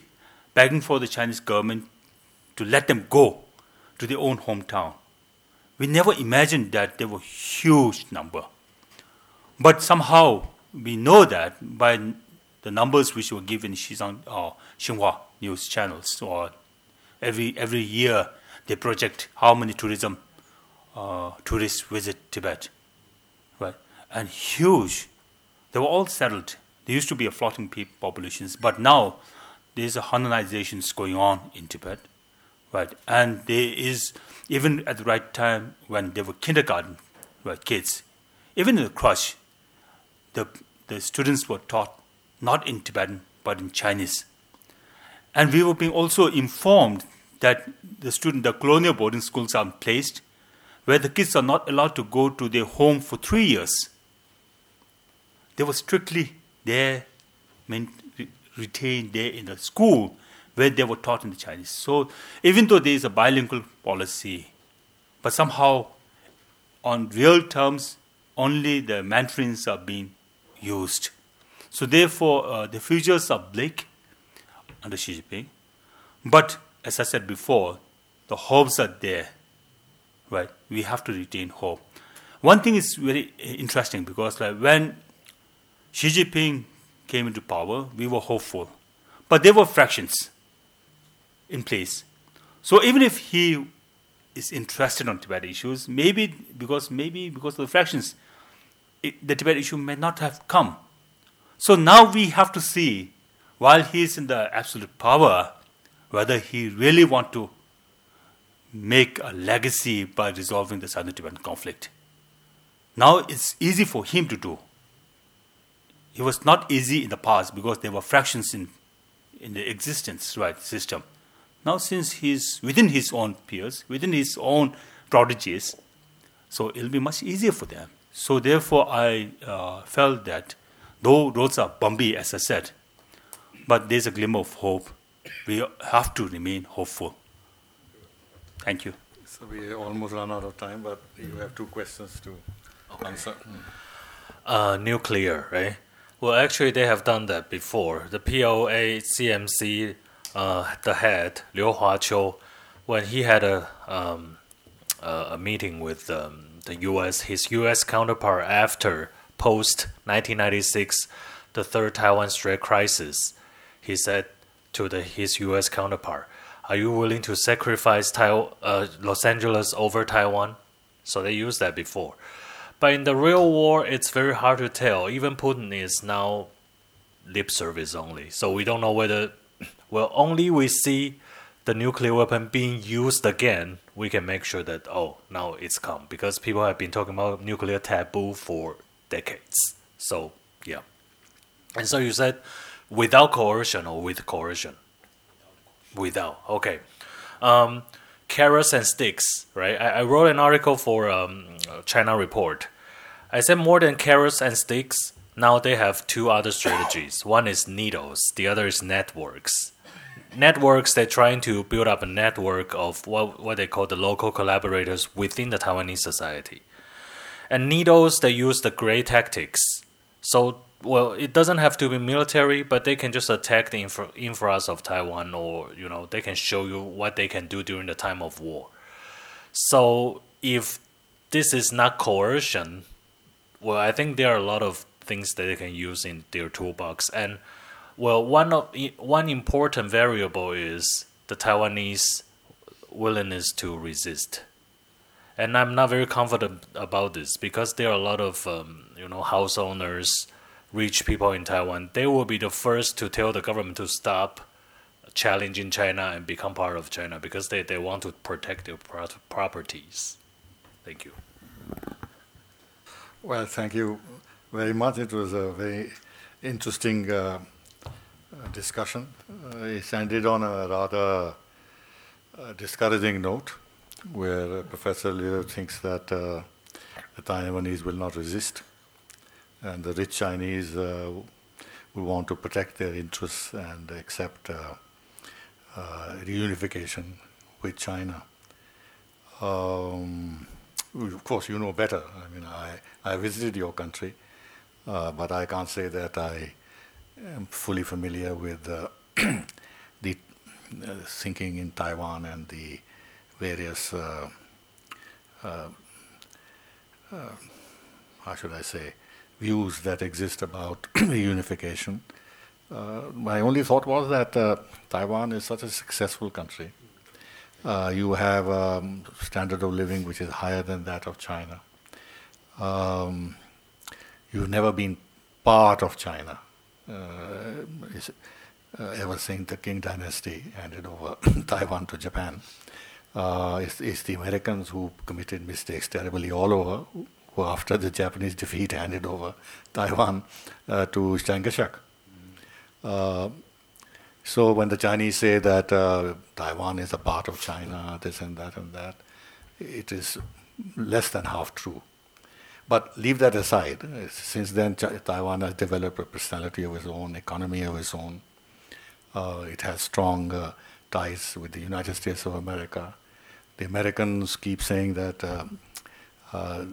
begging for the Chinese government to let them go to their own hometown. We never imagined that there were huge number. But somehow we know that by the numbers which were given Xizang or uh, Xinhua news channels or every every year they project how many tourism uh, tourists visit Tibet, right? And huge. They were all settled. There used to be a floating populations, but now there's a Hananizations going on in Tibet, right? And there is even at the right time when they were kindergarten, right, kids, even in the crush, the the students were taught not in Tibetan but in Chinese. And we were being also informed that the student, the colonial boarding schools are placed where the kids are not allowed to go to their home for three years. They were strictly there, meant, retained there in the school where they were taught in the Chinese. So even though there is a bilingual policy, but somehow on real terms, only the Mandarins are being used. So therefore, uh, the futures are bleak under Xi Jinping. But as I said before, the hopes are there. Right? We have to retain hope. One thing is very interesting because like when Xi Jinping came into power, we were hopeful. But there were fractions in place. So even if he is interested on Tibet issues, maybe because maybe because of the fractions, it, the Tibet issue may not have come. So now we have to see, while he is in the absolute power, whether he really want to make a legacy by resolving the Sino-Tibetan conflict. Now it's easy for him to do. It was not easy in the past because there were fractions in, in the existence right system. Now, since he's within his own peers, within his own prodigies, so it'll be much easier for them. So, therefore, I uh, felt that though roads are bumpy, as I said, but there's a glimmer of hope. We have to remain hopeful. Thank you. So, we almost run out of time, but you have two questions to okay. answer. Uh, nuclear, right? Well, actually, they have done that before. The PLA CMC uh, the head Liu Huaqiu, when he had a um, a meeting with um, the U.S. his U.S. counterpart after post 1996, the third Taiwan Strait crisis, he said to the, his U.S. counterpart, "Are you willing to sacrifice uh, Los Angeles over Taiwan?" So they used that before. But in the real war, it's very hard to tell. Even Putin is now lip service only. So we don't know whether well, only we see the nuclear weapon being used again, we can make sure that oh, now it's come because people have been talking about nuclear taboo for decades. So yeah, and so you said without coercion or with coercion? Without. Okay. Um, carrots and sticks, right? I, I wrote an article for um, China Report. I said more than carrots and sticks. Now they have two other strategies. One is needles, the other is networks networks they're trying to build up a network of what what they call the local collaborators within the Taiwanese society. And needles they use the gray tactics. So well, it doesn't have to be military, but they can just attack the infra- infras of Taiwan, or you know, they can show you what they can do during the time of war. So if this is not coercion, well, I think there are a lot of things that they can use in their toolbox, and well, one of one important variable is the Taiwanese willingness to resist, and I'm not very confident about this because there are a lot of um, you know house owners, rich people in Taiwan. They will be the first to tell the government to stop challenging China and become part of China because they, they want to protect their pro- properties. Thank you. Well, thank you very much. It was a very interesting. Uh, uh, discussion. Uh, it ended on a rather uh, discouraging note, where Professor Liu thinks that the Taiwanese will not resist, and the rich Chinese will want to protect their interests and accept reunification with China. Um, of course, you know better. I mean, I, I visited your country, uh, but I can't say that I am fully familiar with uh, the uh, thinking in Taiwan and the various, uh, uh, uh, how should I say, views that exist about unification. my only thought was that Taiwan is such a successful country. you have a um, standard of living which is higher than that of China. Um, you've never been part of China uh, uh, ever since the Qing dynasty handed over Taiwan to Japan. Uh, it's, it's, the Americans who committed mistakes terribly all over, who after the Japanese defeat handed over Taiwan uh, to Chiang Kai-shek. Uh, so when the Chinese say that uh, Taiwan is a part of China, this and that and that, it is less than half true. But leave that aside. Since then, Taiwan has developed a personality of its own, economy of its own. Uh, it has strong uh, ties with the United States of America. The Americans keep saying that uh, uh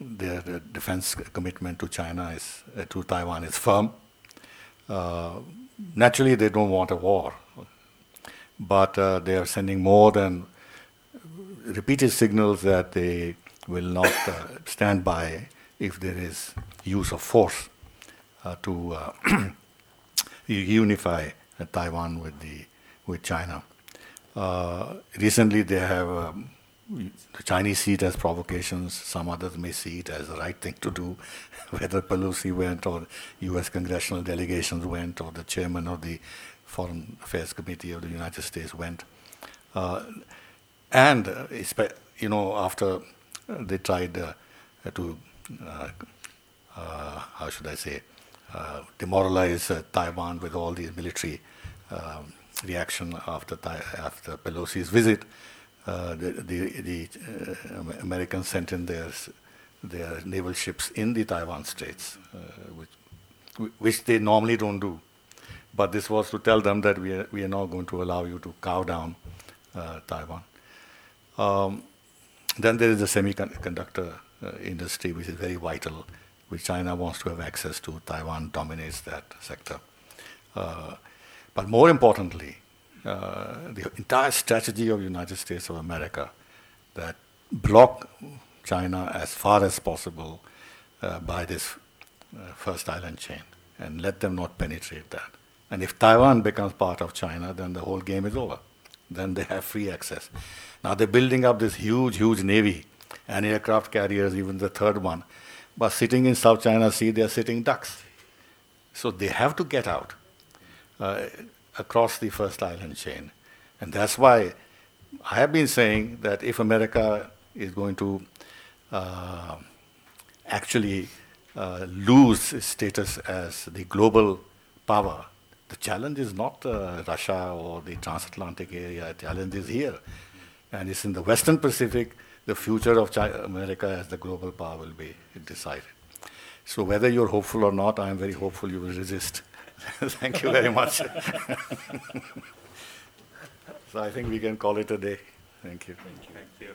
their defense commitment to China is uh, to Taiwan is firm. Uh, naturally, they don't want a war, but they are sending more than repeated signals that they will not uh, stand by if there is use of force uh, to uh, unify Taiwan with the with China. recently, they have um, the Chinese see it as provocations. Some others may see it as the right thing to do. Whether Pelosi went, or U.S. congressional delegations went, or the chairman of the Foreign Affairs Committee of the United States went, uh, and uh, you know after they tried uh, to, uh, uh, how should I say, demoralize Taiwan with all these military um, reaction after after Pelosi's visit. The the, the Americans sent in their their naval ships in the Taiwan Straits, which which they normally don't do. But this was to tell them that we are, we are not going to allow you to cow down uh, Taiwan. Um, then there is the semiconductor uh, industry, which is very vital, which China wants to have access to. Taiwan dominates that sector. Uh, but more importantly, uh, the entire strategy of United States of America that block China as far as possible uh, by this uh, first island chain and let them not penetrate that. And if Taiwan becomes part of China, then the whole game is over. Then they have free access. Now they're building up this huge, huge navy and aircraft carriers, even the third one. But sitting in South China Sea, they're sitting ducks. So they have to get out uh, across the first island chain. And that's why I have been saying that if America is going to uh, actually uh, lose its status as the global power, the challenge is not uh, Russia or the transatlantic area, the challenge is here. And it's in the Western Pacific, the future of China, America as the global power will be decided. So whether you're hopeful or not, I am very hopeful you will resist. Thank you very much. so I think we can call it a day. Thank you. Thank you. Thank you,